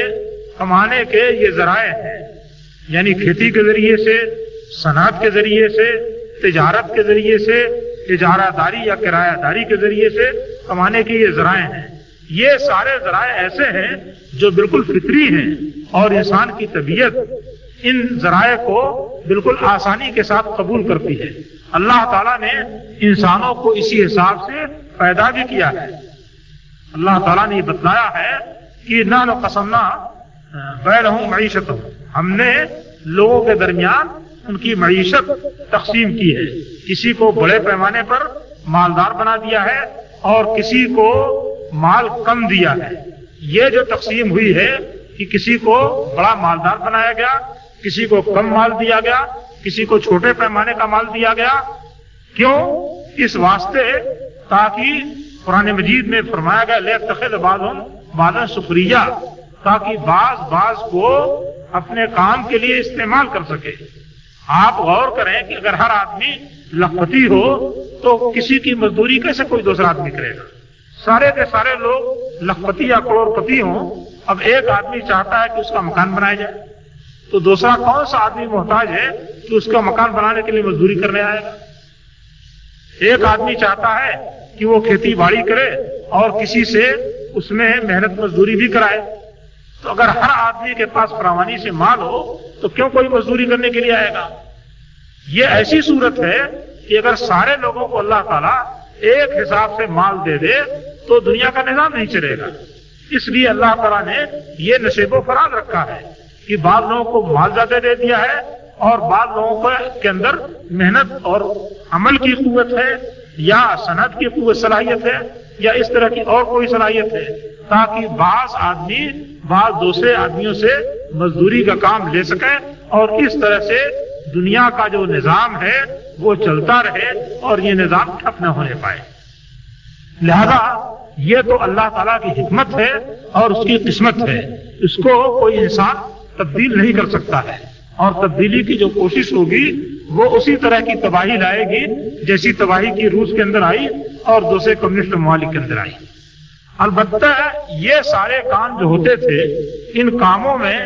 کمانے کے یہ ذرائع ہیں یعنی کھیتی کے ذریعے سے، صنعت کے ذریعے سے، تجارت کے ذریعے سے اجارہ داری یا کرایہ داری کے ذریعے سے کمانے کے یہ ذرائع ہیں۔ یہ سارے ذرائع ایسے ہیں جو بالکل فطری ہیں اور انسان کی طبیعت ان ذرائع کو بالکل آسانی کے ساتھ قبول کرتی ہے۔ اللہ تعالیٰ نے انسانوں کو اسی حساب سے پیدا بھی کیا ہے۔ اللہ تعالیٰ نے یہ بتلایا ہے کہ نہ قسمنا بہ رہوں معیشت ہوں ہم نے لوگوں کے درمیان ان کی معیشت تقسیم کی ہے۔ کسی کو بڑے پیمانے پر مالدار بنا دیا ہے اور کسی کو مال کم دیا ہے۔ یہ جو تقسیم ہوئی ہے کہ کسی کو بڑا مالدار بنایا گیا کسی کو کم مال دیا گیا، کسی کو چھوٹے پیمانے کا مال دیا گیا۔ کیوں؟ اس واسطے تاکہ قرآن مجید میں فرمایا گیا، لے تخت بادن بادن شکریہ تاکہ بعض بعض کو اپنے کام کے لیے استعمال کر سکے۔ آپ غور کریں کہ اگر ہر آدمی لکھپتی ہو، تو کسی کی مزدوری کیسے کوئی دوسرا آدمی کرے گا؟ سارے کے سارے لوگ لکھپتی یا کروڑ پتی ہوں۔ اب ایک آدمی چاہتا ہے کہ اس کا مکان بنایا جائے۔ تو دوسرا کون سا آدمی محتاج ہے کہ اس کا مکان بنانے کے لیے مزدوری کرنے آئے؟ گا ایک آدمی چاہتا ہے کہ وہ کھیتی باڑی کرے اور کسی سے اس میں محنت مزدوری بھی کرائے۔ تو اگر ہر آدمی کے پاس فراوانی سے مال ہو، تو کیوں کوئی مزدوری کرنے کے لیے آئے گا؟ یہ ایسی صورت ہے کہ اگر سارے لوگوں کو اللہ تعالیٰ ایک حساب سے مال دے دے، تو دنیا کا نظام نہیں چلے گا۔ اس لیے اللہ تعالیٰ نے یہ نصیب و فراز رکھا ہے۔ کہ بعض لوگوں کو مال زیادہ دے دیا ہے اور بعض لوگوں کے اندر محنت اور عمل کی قوت ہے یا صنعت کی قوت صلاحیت ہے یا اس طرح کی اور کوئی صلاحیت ہے تاکہ بعض آدمی بعض دوسرے آدمیوں سے مزدوری کا کام لے سکے اور اس طرح سے دنیا کا جو نظام ہے وہ چلتا رہے اور یہ نظام ٹھپ نہ ہونے پائے۔ لہذا یہ تو اللہ تعالیٰ کی حکمت ہے اور اس کی قسمت ہے۔ اس کو کوئی انسان تبدیل نہیں کر سکتا ہے۔ اور تبدیلی کی جو کوشش ہوگی، وہ اسی طرح کی تباہی لائے گی، جیسی تباہی کی روس کے اندر آئی اور دوسرے کمیونسٹ ممالک کے اندر آئی۔ البتہ یہ سارے کام جو ہوتے تھے، ان کاموں میں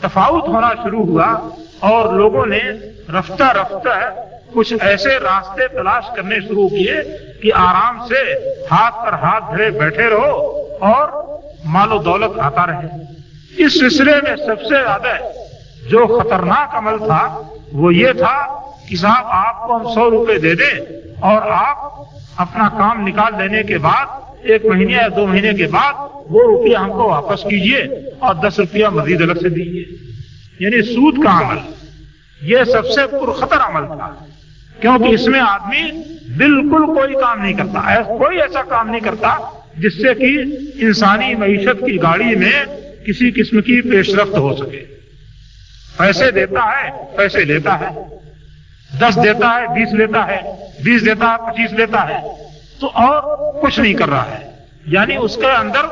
تفاوت ہونا شروع ہوا اور لوگوں نے رفتہ رفتہ کچھ ایسے راستے تلاش کرنے شروع کیے کہ آرام سے ہاتھ پر ہاتھ دھرے بیٹھے رہو اور مال و دولت آتا رہے۔ اس سلسلے میں سب سے زیادہ جو خطرناک عمل تھا، وہ یہ تھا کہ صاحب آپ کو ہم سو روپے دے دیں اور آپ اپنا کام نکال لینے کے بعد، ایک مہینے یا دو مہینے کے بعد وہ روپیہ ہم کو واپس کیجیے اور دس روپیہ مزید الگ سے دیجیے یعنی سود کا عمل، یہ سب سے پرخطر عمل تھا۔ کیونکہ اس میں آدمی بالکل کوئی کام نہیں کرتا، کوئی ایسا کام نہیں کرتا جس سے کہ انسانی معیشت کی گاڑی میں کسی قسم کی پیش رفت ہو سکے۔ پیسے دیتا ہے، پیسے لیتا ہے۔ دس دیتا ہے، بیس لیتا ہے، بیس دیتا ہے، پچیس لیتا ہے۔ تو اور کچھ نہیں کر رہا ہے۔ یعنی اس کے اندر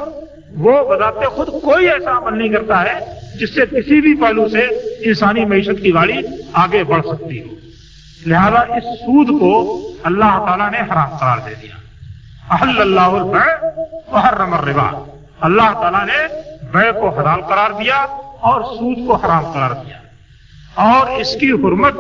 وہ بذات خود کوئی ایسا عمل نہیں کرتا ہے جس سے کسی بھی پہلو سے انسانی معیشت کی گاڑی آگے بڑھ سکتی ہو۔ لہذا اس سود کو اللہ تعالیٰ نے حرام قرار دے دیا۔ احل اللہ حرم الربا۔ اللہ تعالیٰ نے بے کو حلال قرار دیا اور سود کو حرام قرار دیا۔ اور اس کی حرمت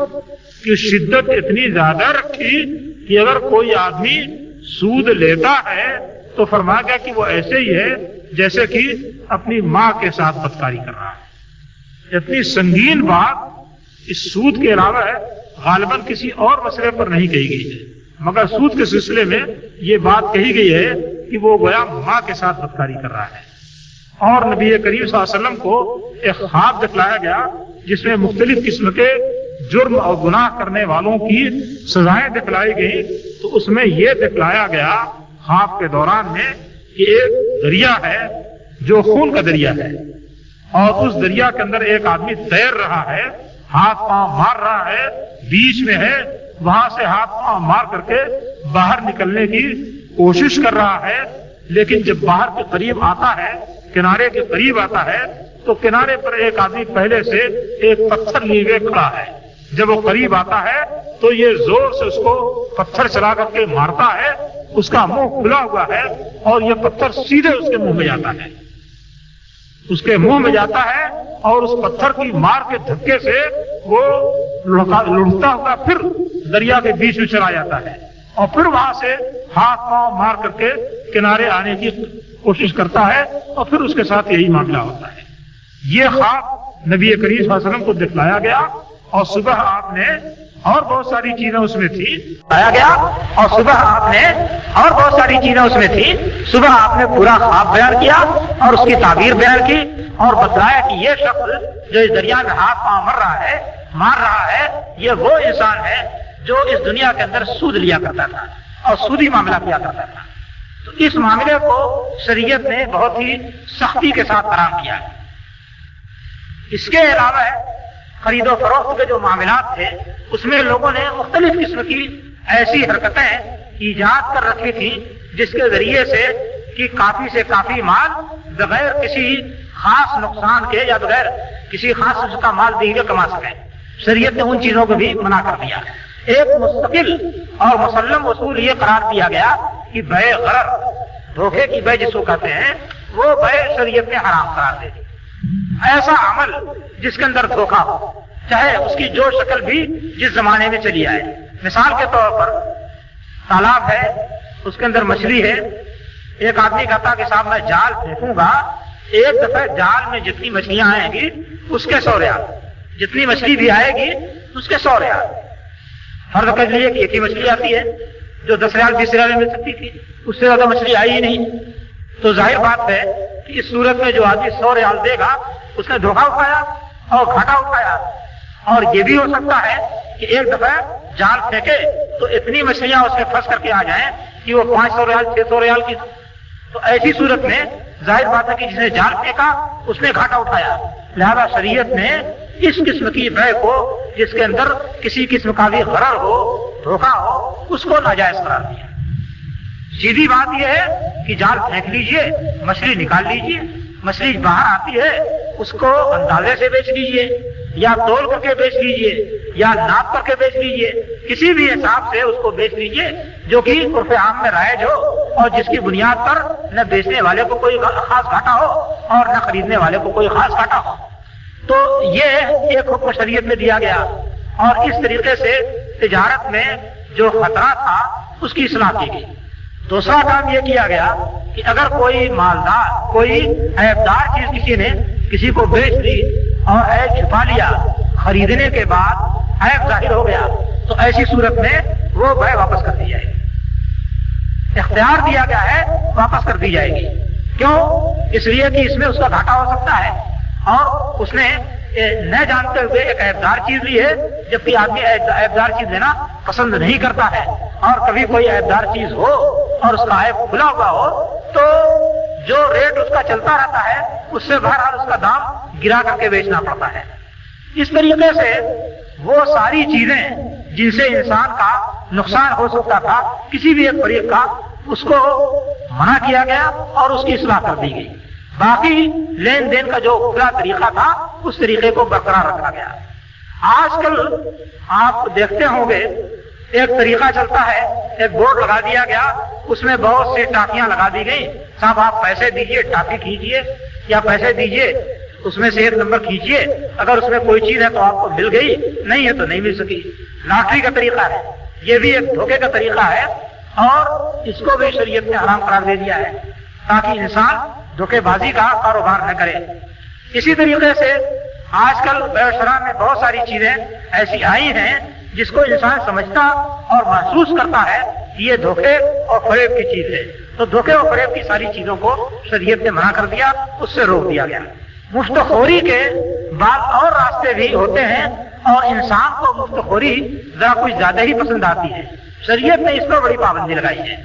کی شدت اتنی زیادہ رکھی کہ اگر کوئی آدمی سود لیتا ہے تو فرما گیا کہ وہ ایسے ہی ہے جیسے کہ اپنی ماں کے ساتھ بدکاری کر رہا ہے۔ اتنی سنگین بات اس سود کے علاوہ ہے غالباً کسی اور مسئلے پر نہیں کہی گئی ہے۔ مگر سود کے سلسلے میں یہ بات کہی گئی ہے کہ وہ گویا ماں کے ساتھ بدکاری کر رہا ہے۔ اور نبی کریم صلی اللہ علیہ وسلم کو ایک خواب دکھلایا گیا، جس میں مختلف قسم کے جرم اور گناہ کرنے والوں کی سزائیں دکھلائی گئی تو اس میں یہ دکھلایا گیا خواب کے دوران میں کہ ایک دریا ہے جو خون کا دریا ہے، اور اس دریا کے اندر ایک آدمی تیر رہا ہے، ہاتھ پاؤں مار رہا ہے، بیچ میں ہے، وہاں سے ہاتھ پاؤں مار کر کے باہر نکلنے کی کوشش کر رہا ہے۔ لیکن جب باہر کے قریب آتا ہے کنارے کے قریب آتا ہے، تو کنارے پر ایک آدمی پہلے سے ایک پتھر لیے کھڑا ہے۔ جب وہ قریب آتا ہے، تو یہ زور سے اس کو پتھر چلا کر کے مارتا ہے۔ اس کا منہ کھلا ہوا ہے اور یہ پتھر سیدھے اس کے منہ میں جاتا ہے۔ اس کے منہ میں جاتا ہے اور اس پتھر کی مار کے دھکے سے وہ لڑتا ہوا پھر دریا کے بیچ میں چلا جاتا ہے۔ اور پھر وہاں سے ہاتھ پاؤں مار کر کے کنارے آنے کی کوشش کرتا ہے اور پھر اس کے ساتھ یہی معاملہ ہوتا ہے۔ یہ خواب نبی کریم صلی اللہ علیہ وسلم کو دکھلایا گیا اور صبح آپ نے اور بہت ساری چیزیں اس میں تھی آیا گیا اور صبح آپ نے اور بہت ساری چیزیں اس میں تھی صبح آپ نے پورا خواب بیان کیا اور اس کی تعبیر بیان کی اور بتلایا کہ یہ شخص جو اس دریا میں ہاتھ پاؤں مر رہا ہے، مار رہا ہے، یہ وہ انسان ہے جو اس دنیا کے اندر سود لیا کرتا تھا اور سودی معاملہ کیا کرتا تھا۔ تو اس معاملے کو شریعت نے بہت ہی سختی کے ساتھ آرام کیا اس کے علاوہ خرید و فروخت کے جو معاملات تھے، اس میں لوگوں نے مختلف قسم کی ایسی حرکتیں ایجاد کر رکھی تھی جس کے ذریعے سے کہ کافی سے کافی مال بغیر کسی خاص نقصان کے یا بغیر کسی خاص کا مال دی ہوئے کما سکے شریعت نے ان چیزوں کو بھی منع کر دیا۔ ایک مستقل اور مسلم اصول یہ قرار دیا گیا کہ بے غرر دھوکے کی بے جس کو کہتے ہیں، وہ بے شریعت نے حرام قرار دے دی۔ ایسا عمل جس کے اندر دھوکا ہو، چاہے اس کی جو شکل بھی جس زمانے میں چلی آئے۔ مثال کے طور پر، تالاب ہے، اس کے اندر مچھلی ہے۔ ایک آدمی کہتا کہ صاحب، میں جال پھینکوں گا، ایک دفعہ جال میں جتنی مچھلیاں آئیں گی، اس کے سو ریال۔ جتنی مچھلی بھی آئے گی، اس کے سو ریال۔ فرض کر لیجیے کہ ایک ہی مچھلی آتی ہے۔ جو دس ریال بیس ریال میں مل سکتی تھی، اس سے زیادہ مچھلی آئی ہی نہیں۔ تو ظاہر بات ہے کہ اس صورت میں جو آدمی سو ریال دے گا، اس نے دھوکہ اٹھایا اور گھاٹا اٹھایا۔ اور یہ بھی ہو سکتا ہے کہ ایک دفعہ جال پھینکے تو اتنی مچھلیاں اس میں پھنس کر کے آ جائیں کہ وہ پانچ سو ریال، چھ سو ریال کی۔ تو ایسی صورت میں ظاہر بات ہے کہ جس نے جال پھینکا، اس نے گھاٹا اٹھایا۔ لہذا شریعت نے اس قسم کی بے کو جس کے اندر کسی قسم کا بھی غرر ہو دھوکا ہو، اس کو ناجائز قرار دیا۔ سیدھی بات یہ ہے کہ جال پھینک لیجیے، مچھلی نکال لیجیے، مچھلی باہر آتی ہے، اس کو اندازے سے بیچ لیجیے یا تول کر کے بیچ لیجیے یا ناپ کر کے بیچ لیجیے کسی بھی حساب سے اس کو بیچ لیجیے جو کہ عرف عام میں رائج ہو اور جس کی بنیاد پر نہ بیچنے والے کو کوئی خاص گھاٹا ہو اور نہ خریدنے والے کو کوئی خاص گھاٹا ہو۔ تو یہ ایک حکم شریعت میں دیا گیا اور اس طریقے سے تجارت میں جو خطرہ تھا، اس کی اصلاح کی گئی۔ دوسرا کام یہ کیا گیا کہ اگر کوئی مالدار، کوئی عیبدار چیز کسی نے کسی کو بیچ دی اور عیب چھپا لیا، خریدنے کے بعد عیب ظاہر ہو گیا، تو ایسی صورت میں وہ بے واپس کر دی جائے گی۔ اختیار دیا گیا ہے، واپس کر دی جائے گی۔ کیوں؟ اس لیے کہ اس میں اس کا گھاٹا ہو سکتا ہے۔ اور اس نے نہ جانتے ہوئے ایک عیبدار چیز لی ہے، جبکہ آدمی عیبدار چیز لینا پسند نہیں کرتا ہے۔ اور کبھی کوئی عیبدار چیز ہو اور اس کا عیب کھلا ہوا ہو، تو جو ریٹ اس کا چلتا رہتا ہے، اس سے بہرحال اس کا دام گرا کر کے بیچنا پڑتا ہے۔ اس طریقے سے وہ ساری چیزیں جن سے انسان کا نقصان ہو سکتا تھا، کسی بھی ایک فریق کا، اس کو منع کیا گیا اور اس کی اصلاح کر دی گئی۔ باقی لین دین کا جو کھلا طریقہ تھا، اس طریقے کو برقرار رکھا گیا۔ آج کل آپ دیکھتے ہوں گے، ایک طریقہ چلتا ہے، ایک بورڈ لگا دیا گیا، اس میں بہت سی ٹافیاں لگا دی گئی صاحب، آپ پیسے دیجیے ٹافی کھینچیے یا پیسے دیجیے، اس میں سے ایک نمبر کھینچیے اگر اس میں کوئی چیز ہے تو آپ کو مل گئی، نہیں ہے تو نہیں مل سکی۔ لاٹری کا طریقہ ہے، یہ بھی ایک دھوکے کا طریقہ ہے، اور اس کو بھی شریعت نے آرام قرار دے دیا ہے، تاکہ انسان دھوکے بازی کا کاروبار نہ کرے۔ اسی طریقے سے آج کل شرح میں بہت ساری چیزیں ایسی آئی ہیں جس کو انسان سمجھتا اور محسوس کرتا ہے کہ یہ دھوکے اور فریب کی چیز ہے۔ تو دھوکے اور فریب کی ساری چیزوں کو شریعت نے منع کر دیا، اس سے روک دیا گیا۔ مفت خوری کے بعد اور راستے بھی ہوتے ہیں اور انسان کو مفت خوری ذرا کچھ زیادہ ہی پسند آتی ہے۔ شریعت نے اس پر بڑی پابندی لگائی ہے۔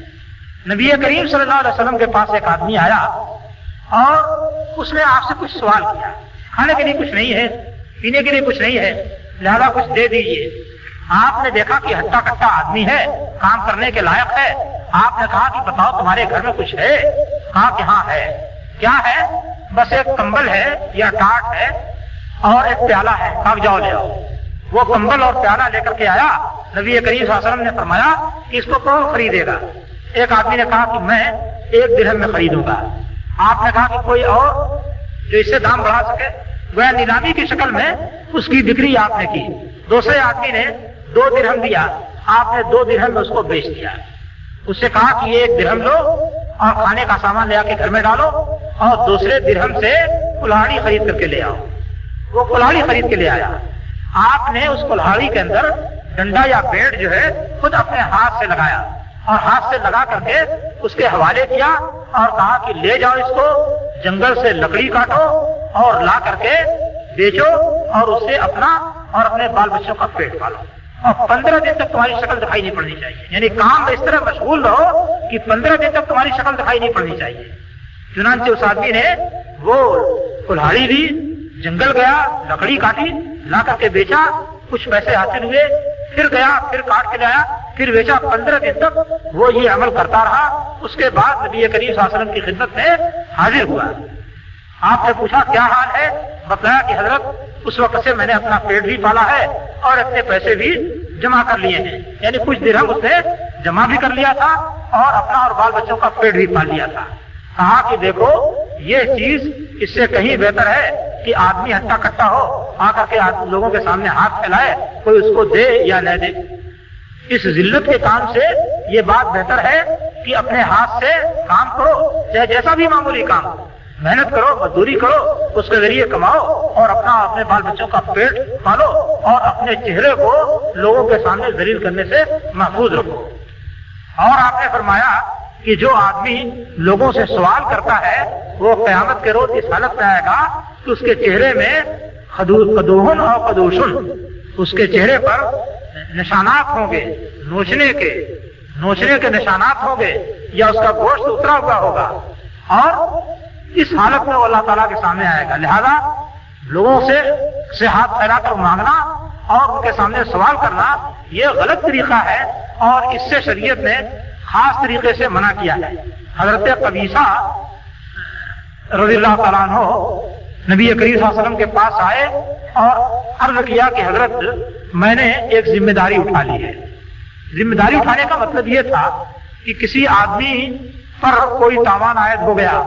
نبی کریم صلی اللہ علیہ وسلم کے پاس ایک آدمی آیا۔ اور اس نے آپ سے کچھ سوال کیا۔ کھانے کے لیے کچھ نہیں ہے، پینے کے لیے کچھ نہیں ہے، لہذا کچھ دے دیجیے آپ نے دیکھا کہ ہٹا کٹا آدمی ہے، کام کرنے کے لائق ہے۔ آپ نے کہا کہ بتاؤ تمہارے گھر میں کچھ ہے؟ کہا کہ ہاں ہے۔ کیا ہے؟ بس ایک کمبل ہے یا ٹاٹ ہے اور ایک پیالہ ہے۔ کب جاؤ لے آؤ۔ وہ کمبل اور پیالہ لے کر کے آیا۔ نبی کریم صلی اللہ علیہ وسلم نے فرمایا کہ اس کو کون خریدے گا؟ ایک آدمی نے کہا کہ میں ایک درہم میں خریدوں گا۔ آپ نے کہا کہ کوئی اور جو اس سے دام بڑھا سکے وہ نیلامی کی شکل میں اس کی بکری آپ نے کی۔ دوسرے آدمی نے دو درہم دیا، آپ نے دو درہم میں اس کو بیچ دیا۔ اس سے کہا کہ یہ ایک درہم لو اور کھانے کا سامان لے آ کے گھر میں ڈالو اور دوسرے درہم سے کلاڑی خرید کر کے لے آؤ۔ وہ کلاڑی خرید کے لے آیا۔ آپ نے اس کلاڑی کے اندر ڈنڈا یا بیٹ جو ہے، خود اپنے ہاتھ سے لگایا اور ہاتھ سے لگا کر کے اس کے حوالے کیا اور کہا کہ لے جاؤ اس کو، جنگل سے لکڑی کاٹو اور لا کر کے بیچو اور اس سے اپنا اور اپنے بال بچوں کا پیٹ پالو۔ اور پندرہ دن تک تمہاری شکل دکھائی نہیں پڑنی چاہیے۔ یعنی کام اس طرح مشغول رہو کہ پندرہ دن تک تمہاری شکل دکھائی نہیں پڑنی چاہیے۔ چنانچہ اس آدمی نے وہ کلہاڑی لی جنگل گیا، لکڑی کاٹی، لا کر کے بیچا، کچھ پیسے حاصل ہوئے۔ پھر گیا، پھر کاٹ کے لایا پھر بیچا پندرہ دن تک وہ یہ عمل کرتا رہا۔ اس کے بعد نبی کریم صلی اللہ علیہ وسلم کی خدمت میں حاضر ہوا۔ آپ نے پوچھا، کیا حال ہے؟ بتایا کہ حضرت، اس وقت سے میں نے اپنا پیٹ بھی پالا ہے اور اپنے پیسے بھی جمع کر لیے ہیں۔ یعنی کچھ درہم اس نے جمع بھی کر لیا تھا اور اپنا اور بال بچوں کا پیٹ بھی پال لیا تھا۔ کہا کہ دیکھو، یہ چیز اس سے کہیں بہتر ہے کہ آدمی ہٹا کٹا ہو، آ کر کے لوگوں کے سامنے ہاتھ پھیلائے، کوئی اس کو دے یا نہ دے۔ اس ذلت کے کام سے یہ بات بہتر ہے کہ اپنے ہاتھ سے کام کرو، چاہے جیسا بھی معمولی کام۔ محنت کرو، مزدوری کرو، اس کے ذریعے کماؤ اور اپنا اپنے بال بچوں کا پیٹ پالو اور اپنے چہرے کو لوگوں کے سامنے ذلیل کرنے سے محفوظ رکھو۔ اور آپ نے فرمایا کہ جو آدمی لوگوں سے سوال کرتا ہے، وہ قیامت کے روز اس حالت میں آئے گا کہ اس کے چہرے میں قدوہن اور قدوشن، اس کے چہرے پر نشانات ہوں گے، نوچنے کے نوچنے کے نشانات ہوں گے، یا اس کا گوشت اترا ہوا ہوگا۔ اور اس حالت میں وہ اللہ تعالیٰ کے سامنے آئے گا۔ لہذا لوگوں سے سے ہاتھ پھیلا کر مانگنا اور ان کے سامنے سوال کرنا، یہ غلط طریقہ ہے اور اس سے شریعت نے خاص طریقے سے منع کیا۔ ہے حضرت قبیصہ رضی اللہ تعالیٰ عنہ نبی کریم صلی اللہ علیہ وسلم کے پاس آئے اور عرض کیا کہ حضرت، میں نے ایک ذمہ داری اٹھا لی ہے۔ ذمہ داری اٹھانے کا مطلب یہ تھا کہ کسی آدمی پر کوئی تاوان عائد ہو گیا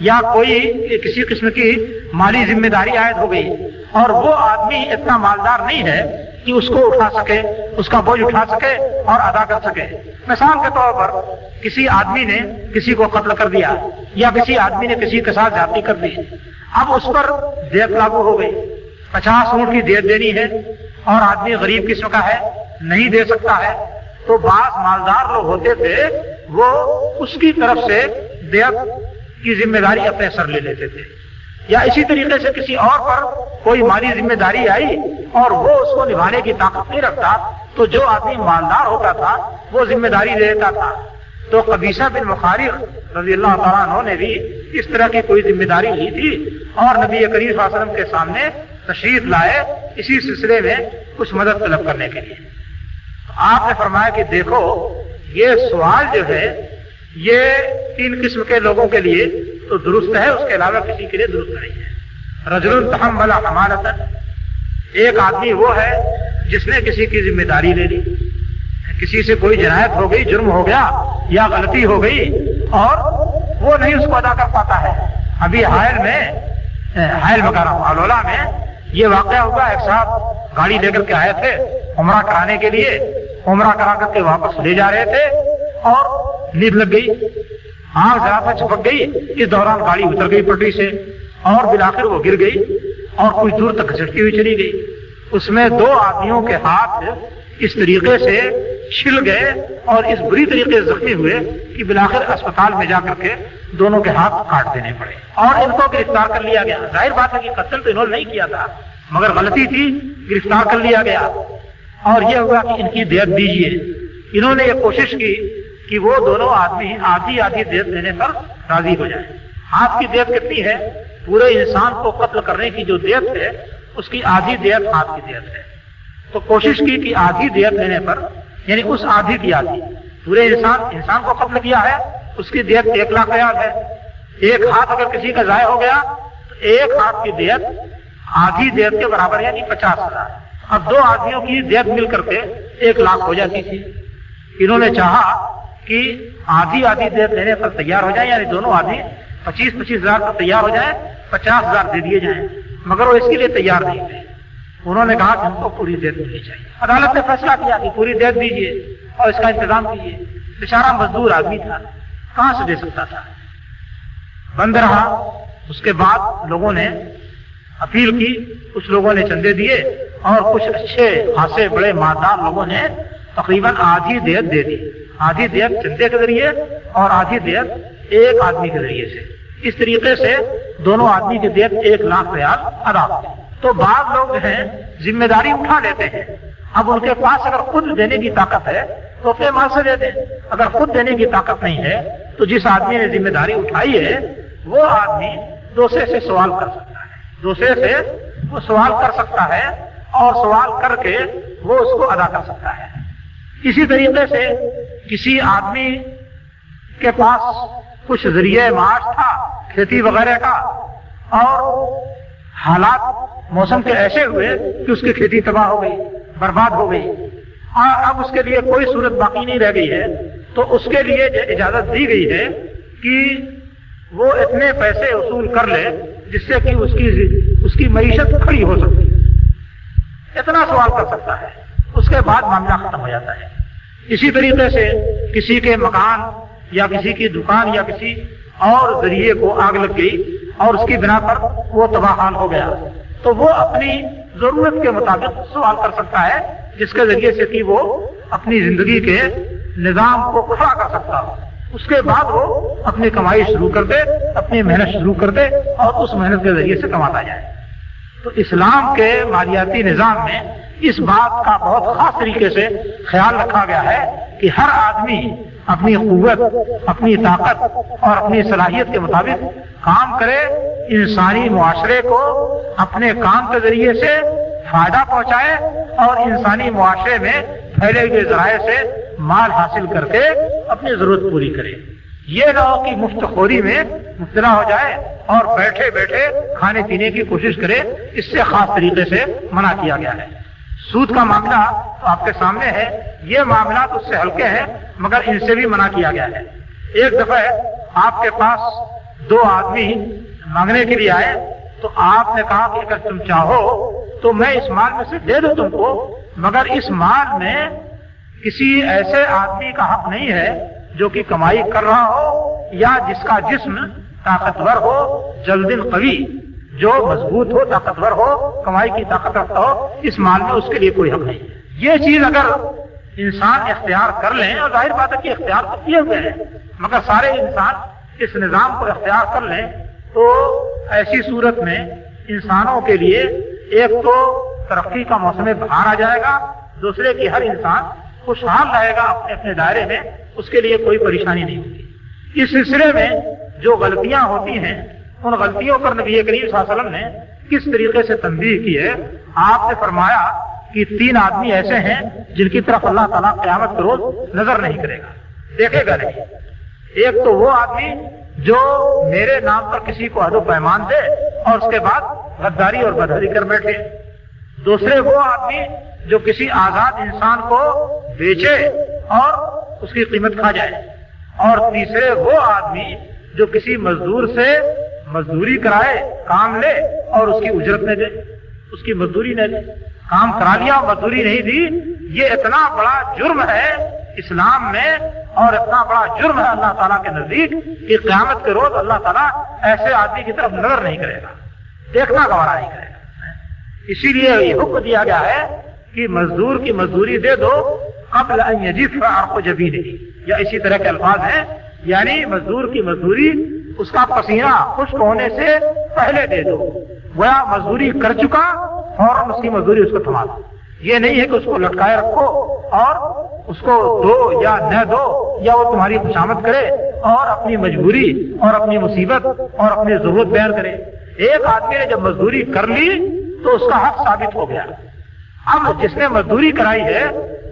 یا کوئی کسی قسم کی مالی ذمہ داری عائد ہو گئی اور وہ آدمی اتنا مالدار نہیں ہے کہ اس کو اٹھا سکے، اس کا بوجھ اٹھا سکے اور ادا کر سکے۔ مثال کے طور پر کسی آدمی نے کسی کو قتل کر دیا یا کسی آدمی نے کسی کے ساتھ جاتی کر دی۔ اب اس پر دیت لاگو ہو گئی۔ پچاس اونٹ کی دیت دینی ہے اور آدمی غریب قسم کا ہے، نہیں دے سکتا ہے۔ تو بعض مالدار لوگ ہوتے تھے، وہ اس کی طرف سے دیت کی ذمہ داری اپنے سر لے لیتے تھے۔ یا اسی طریقے سے کسی اور پر کوئی مالی ذمہ داری آئی اور وہ اس کو نبھانے کی طاقت نہیں رکھتا، تو جو آدمی مالدار ہوتا تھا، وہ ذمہ داری دے دیتا تھا۔ تو قبیصہ بن مخارف رضی اللہ تعالیٰ عنہ نے بھی اس طرح کی کوئی ذمہ داری لی تھی اور نبی کریم صلی اللہ علیہ وسلم کے سامنے تشریف لائے اسی سلسلے میں کچھ مدد طلب کرنے کے لیے۔ آپ نے فرمایا کہ دیکھو، یہ سوال جو ہے، یہ تین قسم کے لوگوں کے لیے تو درست ہے، اس کے علاوہ کسی کے لیے درست نہیں ہے۔ رجل التحم والا حمالت ایک آدمی وہ ہے جس نے کسی کی ذمہ داری لے لی۔ کسی سے کوئی جنایت ہو گئی، جرم ہو گیا یا غلطی ہو گئی اور وہ نہیں اس کو ادا کر پاتا ہے۔ ابھی حائل میں حائل میں رہا ہوں الولا میں یہ واقعہ ہوا۔ ایک صاحب گاڑی لے کر کے آئے تھے عمرہ کرانے کے لیے۔ عمرہ کرا کر کے واپس لے جا رہے تھے اور نیند لگ گئی۔ آگ ذرا سا چھپک گئی۔ اس دوران گاڑی اتر گئی پٹری سے اور بلاخر وہ گر گئی اور کچھ دور تک گھسٹتی ہوئی چلی گئی۔ اس میں دو آدمیوں کے ہاتھ اس طریقے سے چھل گئے اور اس بری طریقے سے زخمی ہوئے کہ بلاخر اسپتال میں جا کر کے دونوں کے ہاتھ کاٹ دینے پڑے۔ اور ان کو گرفتار کر لیا گیا۔ ظاہر بات ہے کہ قتل تو انہوں نے نہیں کیا تھا، مگر غلطی تھی، گرفتار کر لیا گیا۔ اور یہ ہوا کہ ان کی دیت دیجیے انہوں نے یہ کوشش کی کہ وہ دونوں آدمی آدھی آدھی دیت دینے پر راضی ہو جائیں۔ ہاتھ کی دیت کتنی ہے؟ پورے انسان کو قتل کرنے کی جو دیت ہے، اس کی آدھی دیت ہاتھ کی دیت ہے۔ تو کوشش کی کہ آدھی دیت لینے پر یعنی اس آدھی کی آدھی۔ پورے انسان انسان کو قتل کیا ہے، اس کی دیت ایک لاکھ ریال ہے۔ ایک ہاتھ اگر کسی کا ضائع ہو گیا، تو ایک ہاتھ کی دیت آدھی دیت کے برابر یعنی پچاس ہزار۔ اب دو آدمیوں کی دیت مل کر کے ایک لاکھ ہو جاتی تھی۔ انہوں نے چاہا کہ آدھی آدھی دیر دینے پر تیار ہو جائیں یعنی دونوں آدھی پچیس پچیس ہزار پر تیار ہو جائیں، پچاس ہزار دے دیے جائیں، مگر وہ اس کے لیے تیار نہیں تھے۔ انہوں نے کہا کہ ہم کو پوری دیر ملنی چاہیے عدالت نے فیصلہ کیا کہ پوری دیر دیجیے اور اس کا انتظام کیجیے بےچارا مزدور آدمی تھا، کہاں سے دے سکتا تھا؟ بند رہا۔ اس کے بعد لوگوں نے اپیل کی، کچھ لوگوں نے چندے دیے اور کچھ اچھے خاصے بڑے مالدار لوگوں نے تقریباً آدھی دیر دے دی۔ آدھی دیر چندے کے ذریعے اور آدھی دیر ایک آدمی کے ذریعے سے۔ اس طریقے سے دونوں آدمی کے دیر ایک لاکھ ریال ادا۔ تو بعض لوگ ہیں، ذمہ داری اٹھا لیتے ہیں۔ اب ان کے پاس اگر خود دینے کی طاقت ہے، تو اپنے مال سے دے دیں۔ اگر خود دینے کی طاقت نہیں ہے، تو جس آدمی نے ذمہ داری اٹھائی ہے، وہ آدمی دوسرے سے سوال کر سکتا ہے۔ دوسرے سے وہ سوال کر سکتا ہے اور سوال کر کے وہ اس کو ادا کر سکتا ہے۔ اسی طریقے سے کسی آدمی کے پاس کچھ ذریعہ معاش تھا، کھیتی وغیرہ کا، اور حالات موسم کے ایسے ہوئے کہ اس کی کھیتی تباہ ہو گئی، برباد ہو گئی۔ اور اب اس کے لیے کوئی صورت باقی نہیں رہ گئی ہے۔ تو اس کے لیے اجازت دی گئی ہے کہ وہ اتنے پیسے وصول کر لے، جس سے کہ اس کی اس کی معیشت کھڑی ہو سکتی۔ اتنا سوال کر سکتا ہے۔ اس کے بعد معاملہ ختم ہو جاتا ہے۔ اسی طریقے سے کسی کے مکان یا کسی کی دکان یا کسی اور ذریعے کو آگ لگ گئی اور اس کی بنا پر وہ تباہ ہو گیا، تو وہ اپنی ضرورت کے مطابق سوال کر سکتا ہے، جس کے ذریعے سے کہ وہ اپنی زندگی کے نظام کو کھڑا کر سکتا ہو۔ اس کے بعد وہ اپنی کمائی شروع کر دے، اپنی محنت شروع کر دے اور اس محنت کے ذریعے سے کماتا جائے۔ تو اسلام کے مالیاتی نظام میں اس بات کا بہت خاص طریقے سے خیال رکھا گیا ہے کہ ہر آدمی اپنی قوت، اپنی طاقت اور اپنی صلاحیت کے مطابق کام کرے، انسانی معاشرے کو اپنے کام کے ذریعے سے فائدہ پہنچائے اور انسانی معاشرے میں پھیلے ہوئے ذرائع سے مال حاصل کر کے اپنی ضرورت پوری کرے۔ یہ نہ ہو کہ مفت خوری میں مبتلا ہو جائے اور بیٹھے بیٹھے کھانے پینے کی کوشش کرے، اس سے خاص طریقے سے منع کیا گیا ہے۔ سود کا معاملہ تو آپ کے سامنے ہے، یہ معاملات اس سے ہلکے ہیں، مگر ان سے بھی منع کیا گیا ہے۔ ایک دفعہ آپ کے پاس دو آدمی مانگنے کے لیے آئے، تو آپ نے کہا کہ اگر تم چاہو تو میں اس مال میں سے دے دوں تم کو، مگر اس مال میں کسی ایسے آدمی کا حق نہیں ہے جو کہ کمائی کر رہا ہو یا جس کا جسم طاقتور ہو، جلد قوی۔ جو مضبوط ہو، طاقتور ہو، کمائی کی طاقت رکھتا ہو، اس مال میں اس کے لیے کوئی حق نہیں۔ یہ چیز اگر انسان اختیار کر لیں، اور ظاہر بات ہے کہ اختیار تو کیے ہوئے ہیں، مگر سارے انسان اس نظام کو اختیار کر لیں، تو ایسی صورت میں انسانوں کے لیے ایک تو ترقی کا موسم باہر آ جائے گا، دوسرے کی ہر انسان خوشحال رہے گا اپنے اپنے دائرے میں، اس کے لیے کوئی پریشانی نہیں ہوگی۔ اس سلسلے میں جو غلطیاں ہوتی ہیں ان غلطیوں پر نبی کریم صلی اللہ علیہ وسلم نے کس طریقے سے تنبیہ کی ہے؟ آپ نے فرمایا کہ تین آدمی ایسے ہیں جن کی طرف اللہ تعالیٰ قیامت کے روز نظر نہیں کرے گا۔ دیکھے گا نہیں۔ ایک تو وہ آدمی جو میرے نام پر کسی کو حد و پیمان دے اور اس کے بعد غداری اور بدہری کر بیٹھے۔ دوسرے وہ آدمی جو کسی آزاد انسان کو بیچے اور اس کی قیمت کھا جائے۔ اور تیسرے وہ آدمی جو کسی مزدور سے مزدوری کرائے، کام لے اور اس کی اجرت نہ دے، اس کی مزدوری نہ دے۔ کام کرا لیا، مزدوری نہیں دی، یہ اتنا بڑا جرم ہے اسلام میں اور اتنا بڑا جرم ہے اللہ تعالیٰ کے نزدیک کہ قیامت کے روز اللہ تعالیٰ ایسے آدمی کی طرف نظر نہیں کرے گا، دیکھنا گوارا نہیں کرے گا۔ اسی لیے یہ حکم دیا گیا ہے کہ مزدور کی مزدوری دے دو قبل آپ کو جبھی نہیں یا اسی طرح کے الفاظ ہیں یعنی مزدور کی مزدوری اس کا پسینہ خشک ہونے سے پہلے دے دو۔ وہ مزدوری کر چکا اور اس کی مزدوری اس کو تھما دو۔ یہ نہیں ہے کہ اس کو لٹکائے رکھو اور اس کو دو یا نہ دو یا وہ تمہاری خوشامد کرے اور اپنی مجبوری اور اپنی مصیبت اور اپنی ضرورت بیان کرے۔ ایک آدمی نے جب مزدوری کر لی تو اس کا حق ثابت ہو گیا۔ اب جس نے مزدوری کرائی ہے،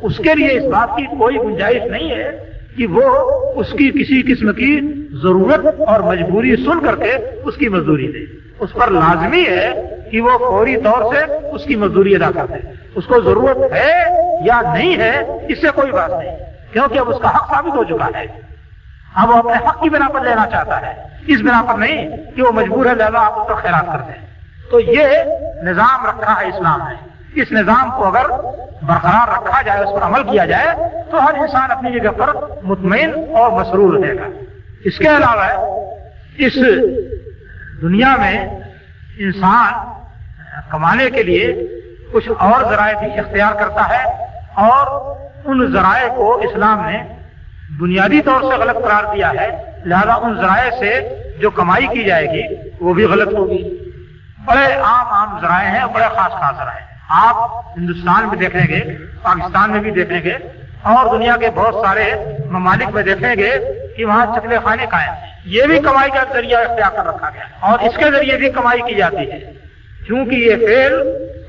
اس کے لیے اس بات کی کوئی گنجائش نہیں ہے کہ وہ اس کی کسی قسم کی ضرورت اور مجبوری سن کر کے اس کی مزدوری دے۔ اس پر لازمی ہے کہ وہ فوری طور سے اس کی مزدوری ادا کر دے۔ اس کو ضرورت ہے یا نہیں ہے، اس سے کوئی بات نہیں، کیونکہ اب اس کا حق ثابت ہو چکا ہے۔ اب وہ اپنے حق کی بنا پر لینا چاہتا ہے۔ اس بنا پر نہیں کہ وہ مجبور ہے لہذا آپ اس پر خیرات کر دیں۔ تو یہ نظام رکھا ہے اسلام نے۔ اس نظام کو اگر برقرار رکھا جائے، اس پر عمل کیا جائے، تو ہر انسان اپنی جگہ پر مطمئن اور مسرور رہے گا۔ اس کے علاوہ اس دنیا میں انسان کمانے کے لیے کچھ اور ذرائع بھی اختیار کرتا ہے اور ان ذرائع کو اسلام نے بنیادی طور سے غلط قرار دیا ہے۔ لہذا ان ذرائع سے جو کمائی کی جائے گی، وہ بھی غلط ہوگی۔ بڑے عام عام ذرائع ہیں، بڑے خاص خاص ذرائع ہیں۔ آپ ہندوستان میں دیکھیں گے، پاکستان میں بھی دیکھیں گے، اور دنیا کے بہت سارے ممالک میں دیکھیں گے کہ وہاں چکلے خانے قائم یہ بھی کمائی کا ذریعہ اختیار کر رکھا گیا۔ اور اس کے ذریعے بھی کمائی کی جاتی ہے۔ کیونکہ یہ فیل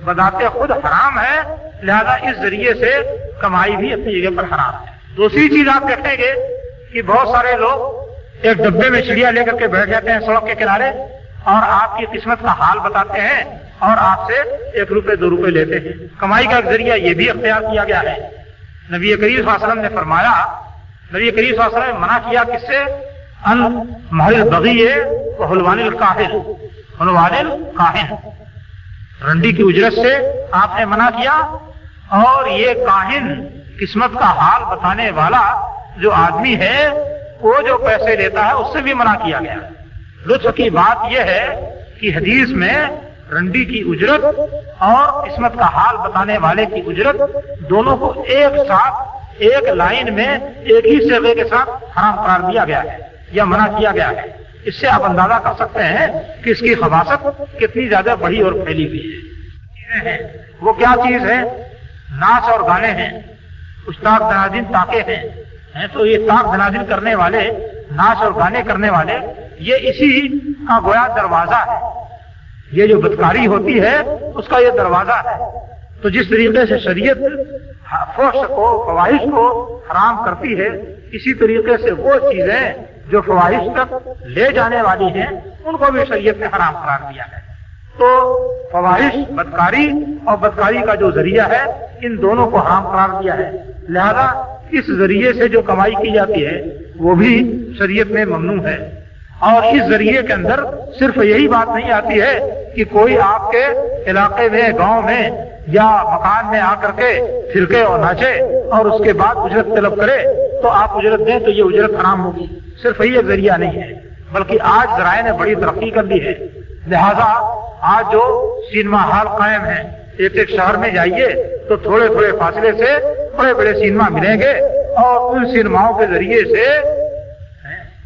بذات خود حرام ہے، لہذا اس ذریعے سے کمائی بھی اپنی جگہ پر حرام ہے۔ دوسری چیز آپ دیکھیں گے کہ بہت سارے لوگ ایک ڈبے میں چڑیا لے کر کے بیٹھ جاتے ہیں سڑک کے کنارے اور آپ کی قسمت کا حال بتاتے ہیں۔ اور آپ سے ایک روپے، دو روپے لیتے ہیں۔ کمائی کا ذریعہ یہ بھی اختیار کیا گیا ہے۔ نبی کریم صلی اللہ علیہ وسلم نے فرمایا، نبی کریم صلی اللہ علیہ وسلم نے منع کیا کس سے؟ محل بغی حلوان القاہل حلوان القاہن رنڈی کی اجرت سے آپ نے منع کیا۔ اور یہ کاہن قسمت کا حال بتانے والا جو آدمی ہے، وہ جو پیسے لیتا ہے، اس سے بھی منع کیا گیا۔ لطف کی بات یہ ہے کہ حدیث میں رنڈی کی اجرت اور قسمت کا حال بتانے والے کی اجرت دونوں کو ایک ساتھ، ایک لائن میں، ایک ہی سیوے کے ساتھ حرام قرار دیا گیا ہے یا منع کیا گیا ہے۔ اس سے آپ اندازہ کر سکتے ہیں کہ اس کی خباست کتنی زیادہ بڑی اور پھیلی ہوئی ہے۔ وہ کیا چیز ہے؟ ناچ اور گانے ہیں۔ استاد دنادن تاکے ہیں۔ تو یہ تاک دنادن کرنے والے ناچ اور گانے کرنے والے، یہ اسی کا گویا دروازہ ہے۔ یہ جو بدکاری ہوتی ہے، اس کا یہ دروازہ ہے۔ تو جس طریقے سے شریعت فوش کو فواہش کو حرام کرتی ہے، اسی طریقے سے وہ چیزیں جو فواہش تک لے جانے والی ہیں، ان کو بھی شریعت نے حرام قرار دیا ہے۔ تو فواہش بدکاری اور بدکاری کا جو ذریعہ ہے، ان دونوں کو حرام قرار دیا ہے۔ لہذا اس ذریعے سے جو کمائی کی جاتی ہے، وہ بھی شریعت میں ممنوع ہے۔ اور اس ذریعے کے اندر صرف یہی بات نہیں آتی ہے کہ کوئی آپ کے علاقے میں، گاؤں میں یا مکان میں آ کر کے پھرکے اور ناچے اور اس کے بعد اجرت طلب کرے تو آپ اجرت دیں تو یہ اجرت حرام ہوگی۔ صرف یہی ایک ذریعہ نہیں ہے، بلکہ آج ذرائع نے بڑی ترقی کر لی ہے۔ لہذا آج جو سینما ہال قائم ہے ایک ایک شہر میں جائیے تو تھوڑے تھوڑے فاصلے سے بڑے بڑے سینما ملیں گے اور ان سینماؤں کے ذریعے سے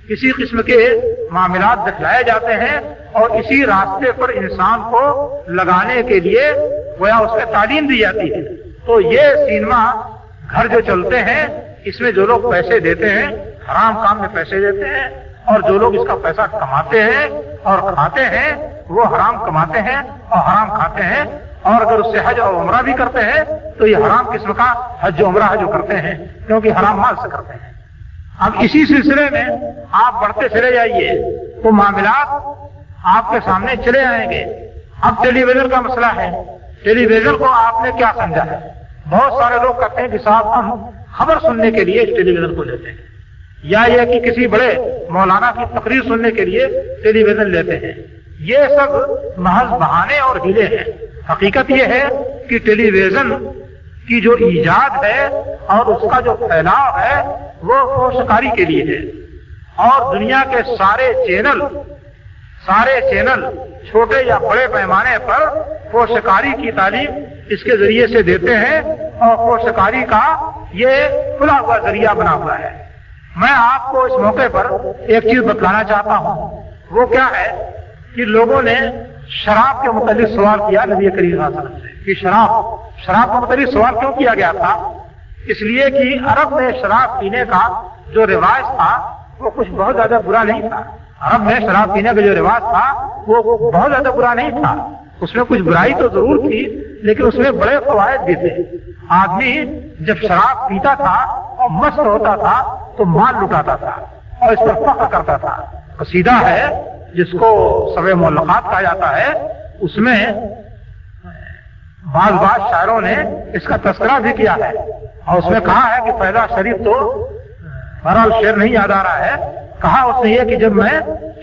کسی قسم کے معاملات دکھلائے جاتے ہیں اور اسی راستے پر انسان کو لگانے کے لیے گویا اس میں تعلیم دی جاتی ہے۔ تو یہ سینما گھر جو چلتے ہیں، اس میں جو لوگ پیسے دیتے ہیں، حرام کام میں پیسے دیتے ہیں اور جو لوگ اس کا پیسہ کماتے ہیں اور کھاتے ہیں، وہ حرام کماتے ہیں اور حرام کھاتے ہیں۔ اور اگر اس سے حج اور عمرہ بھی کرتے ہیں، تو یہ حرام قسم کا حج و عمرہ جو کرتے ہیں، کیونکہ حرام مال سے کرتے ہیں۔ اب اسی سلسلے میں آپ بڑھتے چلے جائیے۔ تو معاملات آپ کے سامنے چلے آئیں گے۔ اب ٹیلی ویژن کا مسئلہ ہے۔ ٹیلی ویژن کو آپ نے کیا سمجھا ہے؟ بہت سارے لوگ کہتے ہیں کہ صاحب ہم خبر سننے کے لیے ٹیلی ویژن کو لیتے ہیں۔ یا یہ کہ کسی بڑے مولانا کی تقریر سننے کے لیے ٹیلی ویژن لیتے ہیں۔ یہ سب محض بہانے اور ہیلے ہیں۔ حقیقت یہ ہے کہ ٹیلی ویژن کی جو ایجاد ہے اور اس کا جو پھیلاؤ ہے، وہ شکاری کے لیے ہے۔ اور دنیا کے سارے چینل سارے چینل چھوٹے یا بڑے پیمانے پر وہ شکاری کی تعلیم اس کے ذریعے سے دیتے ہیں اور وہ شکاری کا یہ کھلا ہوا ذریعہ بنا ہوا ہے۔ میں آپ کو اس موقع پر ایک چیز بتلانا چاہتا ہوں۔ وہ کیا ہے کہ لوگوں نے شراب کے متعلق سوال کیا نبی کریم وسلم سے۔ کہ شراب. شراب کے متعلق مطلب سوال کیوں کیا گیا تھا؟ اس لیے کہ عرب میں شراب پینے کا جو رواج تھا، وہ کچھ بہت زیادہ برا نہیں تھا۔ عرب میں شراب پینے کا جو رواج تھا، وہ بہت زیادہ برا نہیں تھا۔ اس میں کچھ برائی تو ضرور تھی، لیکن اس میں بڑے فوائد بھی تھے۔ آدمی جب شراب پیتا تھا اور مست ہوتا تھا، تو مال لٹاتا تھا اور اس پر فخر کرتا تھا۔ قصیدہ ہے، جس کو سب ملاقات کہا جاتا ہے، اس میں بعض بعض شاعروں نے اس کا تذکرہ بھی کیا ہے اور اس میں کہا ہے کہ پہلا شریف تو بہرحال شیر نہیں یاد آ رہا ہے۔ کہا اس نے یہ کہ جب میں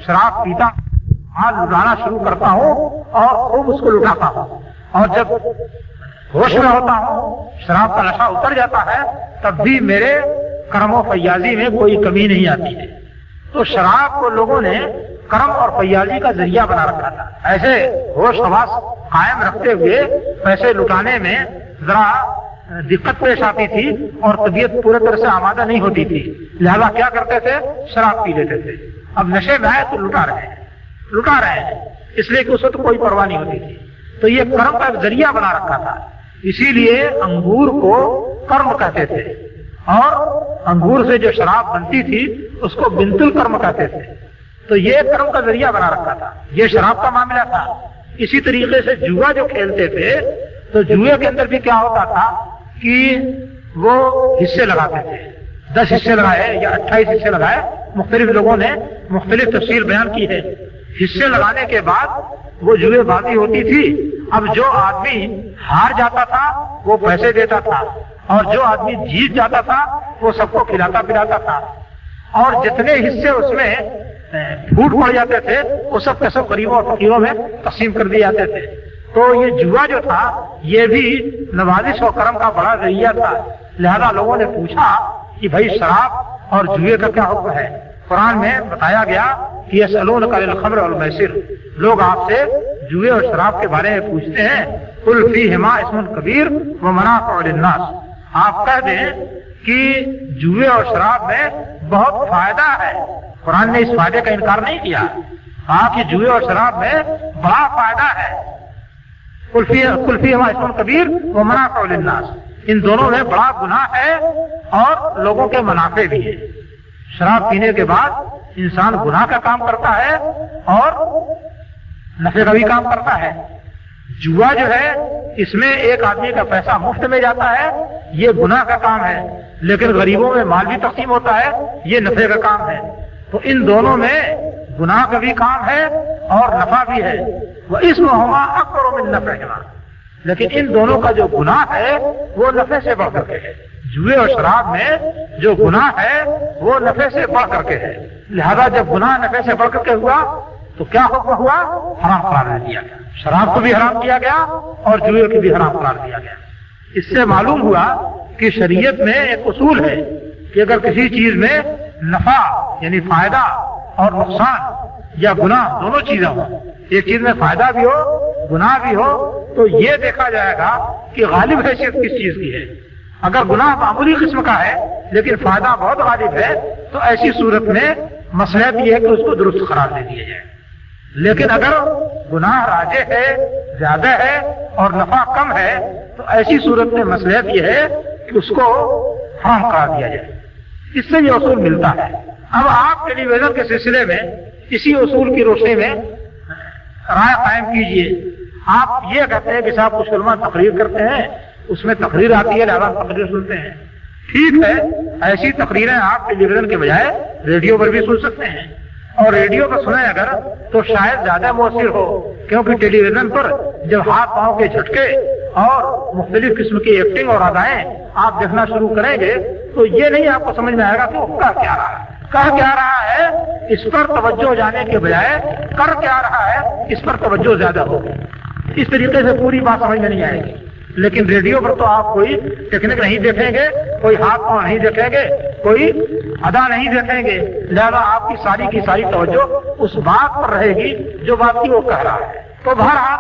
شراب پیتا، مال لٹانا شروع کرتا ہوں اور خوب اس کو لٹاتا ہوں۔ اور جب ہوش میں ہوتا ہوں، شراب کا نشہ اتر جاتا ہے، تب بھی میرے کرم و فیاضی میں کوئی کمی نہیں آتی ہے۔ تو شراب کو لوگوں نے کرم اور فیاضی کا ذریعہ بنا رکھا تھا۔ ایسے ہوش حواس قائم رکھتے ہوئے پیسے لٹانے میں ذرا دقت پیش آتی تھی اور طبیعت پورے طرح سے آمادہ نہیں ہوتی تھی۔ لہذا کیا کرتے تھے؟ شراب پی لیتے تھے۔ اب نشے میں آئے تو لٹا رہے ہیں۔ لٹا رہے ہیں۔ اس لیے کہ اس وقت کوئی پرواہ نہیں ہوتی تھی۔ تو یہ کرم کا ذریعہ بنا رکھا تھا۔ اسی لیے انگور کو کرم کہتے تھے۔ اور انگور سے جو شراب بنتی تھی، اس کو بنت الکرم کہتے تھے۔ تو یہ کرم کا ذریعہ بنا رکھا تھا۔ یہ شراب کا معاملہ تھا۔ اسی طریقے سے جوا جو کھیلتے تھے، تو جوئے کے اندر بھی کیا ہوتا تھا کہ وہ حصے لگاتے تھے۔ دس حصے لگائے یا اٹھائیس حصے لگائے۔ مختلف لوگوں نے مختلف تفصیل بیان کی ہے۔ حصے لگانے کے بعد وہ جوئے بازی ہوتی تھی۔ اب جو آدمی ہار جاتا تھا، وہ پیسے دیتا تھا۔ اور جو آدمی جیت جاتا تھا، وہ سب کو کھلاتا پلاتا تھا۔ اور جتنے حصے اس میں پھوٹ پڑ جاتے تھے، وہ سب کے سب غریبوں اور فقیروں میں تقسیم کر دیے جاتے تھے۔ تو یہ جوا جو تھا، یہ بھی نوازش اور کرم کا بڑا ذریعہ تھا۔ لہذا لوگوں نے پوچھا کہ بھائی شراب اور جوئے کا کیا حکم ہے؟ قرآن میں بتایا گیا کہ یہ سلون کا خبر اور میسر لوگ آپ سے جوئے اور شراب کے بارے میں پوچھتے ہیں۔ الفی ہما اسم کبیر و مناف اور آپ کہہ دیں کہ جوئے اور شراب میں بہت فائدہ ہے۔ قرآن نے اس فائدے کا انکار نہیں کیا۔ کہا کہ جوئے اور شراب میں بڑا فائدہ ہے۔ کلفی کلفی اسم کبیر وہ منافع الناس ان دونوں میں بڑا گناہ ہے اور لوگوں کے منافع بھی ہے۔ شراب پینے کے بعد انسان گناہ کا کام کرتا ہے اور نفے کا بھی کام کرتا ہے۔ جوا جو ہے، اس میں ایک آدمی کا پیسہ مفت میں جاتا ہے، یہ گناہ کا کام ہے۔ لیکن غریبوں میں مال بھی تقسیم ہوتا ہے، یہ نفے کا کام ہے۔ تو ان دونوں میں گناہ کا بھی کام ہے اور نفع بھی ہے۔ وہ اس میں اکبر میں نفع لیکن ان دونوں کا جو گناہ ہے، وہ نفے سے بڑھ کر کے ہے۔ جوئے اور شراب میں جو گناہ ہے، وہ نفے سے بڑھ کر کے ہے۔ لہذا جب گناہ نفے سے بڑھ کر کے ہوا، تو کیا حکم ہوا؟ حرام قرار دیا گیا۔ شراب کو بھی حرام کیا گیا اور جوئے کو بھی حرام قرار دیا گیا۔ اس سے معلوم ہوا کہ شریعت میں ایک اصول ہے کہ اگر کسی چیز میں نفع یعنی فائدہ اور نقصان یا گناہ، دونوں چیزیں ہوں۔ ایک چیز میں فائدہ بھی ہو، گناہ بھی ہو، تو یہ دیکھا جائے گا کہ غالب حیثیت کس چیز کی ہے۔ اگر گناہ معمولی قسم کا ہے، لیکن فائدہ بہت غالب ہے، تو ایسی صورت میں مسئلہ یہ ہے کہ اس کو درست قرار دے دیا جائے لیکن اگر گناہ راجے ہے، زیادہ ہے اور نفع کم ہے، تو ایسی صورت میں مسئلہ یہ ہے کہ اس کو حرام قرار دیا جائے۔ اس سے یہ اصول ملتا ہے۔ اب آپ ٹیلی ویژن کے سلسلے میں اسی اصول کی روشنی میں رائے قائم کیجیے۔ آپ یہ کہتے ہیں کہ صاحب کچھ علماء تقریر کرتے ہیں، اس میں تقریر آتی ہے، لہٰذا تقریر سنتے ہیں۔ ٹھیک ہے، ایسی تقریریں آپ ٹیلی ویژن کے بجائے ریڈیو پر بھی سن سکتے ہیں۔ اور ریڈیو پر سنیں اگر تو شاید زیادہ مؤثر ہو، کیونکہ ٹیلی ویژن پر جب ہاتھ پاؤں کے جھٹکے اور مختلف قسم کی ایکٹنگ اور ادائیں آپ دیکھنا شروع کریں گے، تو یہ نہیں آپ کو سمجھ میں آئے گا کہ وہ کہہ کیا رہا ہے۔ کہہ کیا رہا ہے، اس پر توجہ جانے کے بجائے کر کیا رہا ہے، اس پر توجہ زیادہ ہوگی۔ اس طریقے سے پوری بات سمجھ میں نہیں آئے گی۔ لیکن ریڈیو پر تو آپ کوئی ٹیکنک نہیں دیکھیں گے، کوئی ہاتھ پاؤں نہیں دیکھیں گے، کوئی ادا نہیں دیکھیں گے۔ لہذا آپ کی ساری کی ساری توجہ اس بات پر رہے گی جو بات کی وہ کہہ رہا ہے۔ تو بہرحال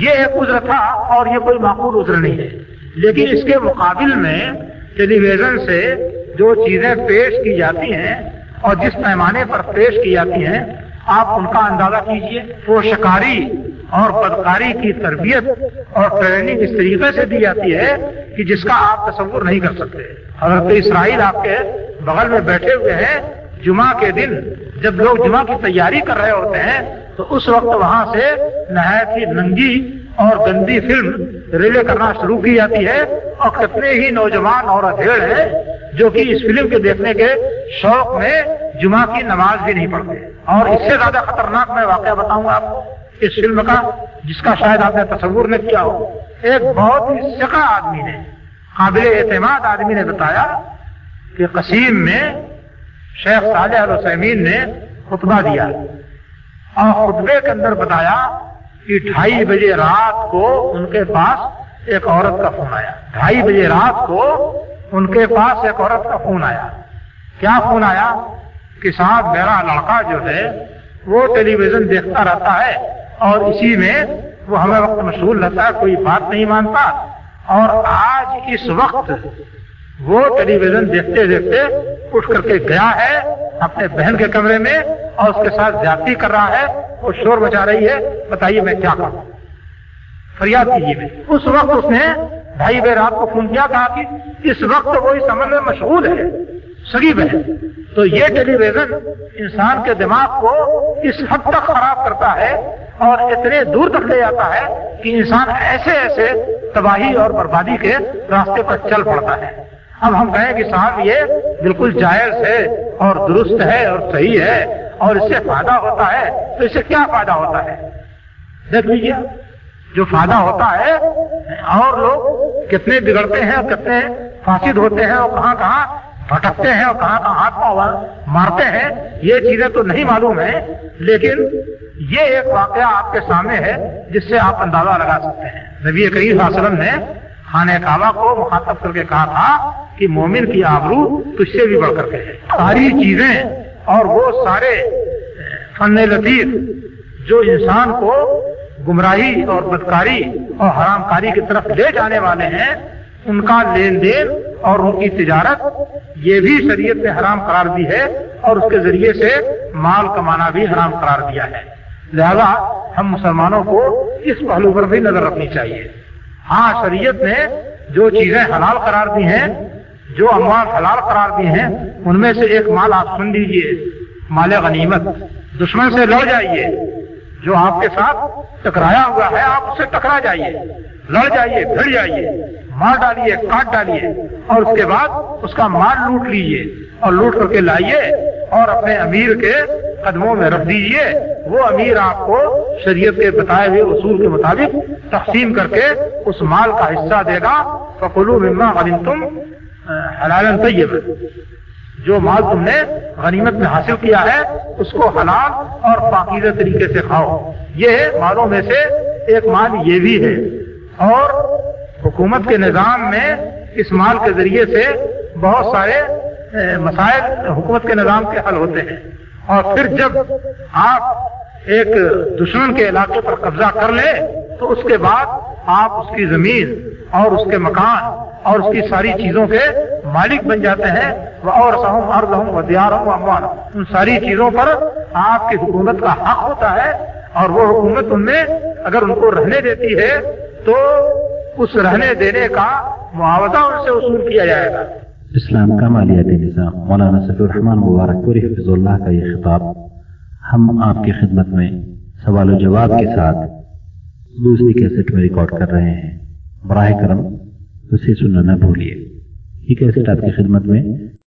یہ ایک عذر تھا اور یہ کوئی معقول عذر نہیں ہے۔ لیکن اس کے مقابل میں ٹیلی ویژن سے جو چیزیں پیش کی جاتی ہیں اور جس پیمانے پر پیش کی جاتی ہیں، آپ ان کا اندازہ کیجیے۔ وہ شکاری اور بدکاری کی تربیت اور ٹریننگ اس طریقے سے دی جاتی ہے کہ جس کا آپ تصور نہیں کر سکتے۔ حضرت اسرائیل آپ کے بغل میں بیٹھے ہوئے ہیں جمعہ کے دن جب لوگ جمعہ کی تیاری کر رہے ہوتے ہیں، تو اس وقت وہاں سے نہایت ہی ننگی اور گندی فلم ریلے کرنا شروع کی جاتی ہے اور کتنے ہی نوجوان اور ادھیڑ ہیں جو کہ اس فلم کے دیکھنے کے شوق میں جمعہ کی نماز بھی نہیں پڑھتے۔ اور اس سے زیادہ خطرناک میں واقعہ بتاؤں گا آپ کو اس فلم کا، جس کا شاید آپ نے تصور نے کیا ہو۔ ایک بہت ہی سکا آدمی نے، قابل اعتماد آدمی نے بتایا کہ قسیم میں شیخ صالح السمین نے خطبہ دیا۔ اور خطبے کے اندر بتایا کہ ڈھائی بجے رات کو ان کے پاس ایک عورت کا فون آیا۔ ڈھائی بجے رات کو ان کے پاس ایک عورت کا فون آیا۔ کیا فون آیا؟ کہ صاحب، میرا لڑکا جو ہے، وہ ٹیلی ویژن دیکھتا رہتا ہے اور اسی میں وہ ہمیں وقت مشغول رہتا ہے، کوئی بات نہیں مانتا۔ اور آج اس وقت وہ ٹیلی ویژن دیکھتے دیکھتے اٹھ کر کے گیا ہے اپنے بہن کے کمرے میں اور اس کے ساتھ زیادتی کر رہا ہے وہ شور مچا رہی ہے، بتائیے میں کیا کروں؟ فریاد کیجیے میں اس وقت اس نے ڈھائی بے رات کو فون کیا، کہا کہ اس وقت وہ اس عمل میں مشغول ہے، سگی بہن تو یہ ٹیلی ویژن انسان کے دماغ کو اس حد تک خراب کرتا ہے اور اتنے دور تک لے جاتا ہے کہ انسان ایسے ایسے تباہی اور بربادی کے راستے پر چل پڑتا ہے۔ اب ہم کہیں کہ صاحب یہ بالکل جائز ہے اور درست ہے اور صحیح ہے اور اس سے فائدہ ہوتا ہے تو اس سے کیا فائدہ ہوتا ہے؟ دیکھ لیجیے جو فائدہ ہوتا ہے، اور لوگ کتنے بگڑتے ہیں اور کتنے فاسد ہوتے ہیں اور کہاں کہاں بھٹکتے ہیں اور کہاں کہاں ہاتھ پاؤں مارتے ہیں، یہ چیزیں تو نہیں معلوم ہیں، لیکن یہ ایک واقعہ آپ کے سامنے ہے جس سے آپ اندازہ لگا سکتے ہیں۔ نبی کریم صلی اللہ علیہ وسلم نے خانہ کعبہ کو مخاطب کر کے کہا تھا کہ مومن کی آبرو تجھ سے بھی بڑھ کر کے ہے۔ ساری چیزیں اور وہ سارے فن لطیف جو انسان کو گمراہی اور بدکاری اور حرام کاری کی طرف لے جانے والے ہیں، ان کا لین دین اور ان کی تجارت، یہ بھی شریعت نے حرام قرار دی ہے اور اس کے ذریعے سے مال کمانا بھی حرام قرار دیا ہے۔ لہذا ہم مسلمانوں کو اس پہلو پر بھی نظر رکھنی چاہیے۔ ہاں شریعت نے جو چیزیں حلال قرار دی ہیں، جو اموال حلال قرار دی ہیں، ان میں سے ایک مال آپ سن لیجیے مال غنیمت۔ دشمن سے لڑ جائیے۔ جو آپ کے ساتھ ٹکرایا ہوا ہے، آپ اس سے ٹکرا جائیے۔ لڑ جائیے بھڑ جائیے۔ مار ڈالیے، کاٹ ڈالیے۔ اور اس کے بعد اس کا مال لوٹ لیجیے اور لوٹ کر کے لائیے اور اپنے امیر کے قدموں میں رکھ دیجیے وہ امیر آپ کو شریعت کے بتائے ہوئے اصول کے مطابق تقسیم کر کے اس مال کا حصہ دے گا۔ فکلو مما غلیم تم حلال طیب جو مال تم نے غنیمت میں حاصل کیا ہے، اس کو حلال اور پاکیزہ طریقے سے کھاؤ۔ یہ مالوں میں سے ایک مال یہ بھی ہے۔ اور حکومت کے نظام میں اس مال کے ذریعے سے بہت سارے مسائل حکومت کے نظام کے حل ہوتے ہیں۔ اور پھر جب آپ ایک دشمن کے علاقے پر قبضہ کر لیں، تو اس کے بعد آپ اس کی زمین اور اس کے مکان اور اس کی ساری چیزوں کے مالک بن جاتے ہیں۔ اور سہوں ارد ہوں ہوں امان ان ساری چیزوں پر آپ کی حکومت کا حق ہوتا ہے۔ اور وہ حکومت ان میں اگر ان کو رہنے دیتی ہے، تو اس رہنے دینے کا معاوضہ ان سے وصول کیا جائے گا۔ اسلام کا مالیاتی نظام. مولانا صفی الرحمان مبارک پوری حفظ اللہ کا یہ خطاب. ہم آپ کی خدمت میں سوال و جواب کے ساتھ دوسری کیسٹ میں ریکارڈ کر رہے ہیں. براہ کرم اسے سننا نہ بھولیے. یہ کیسٹ آپ کی خدمت میں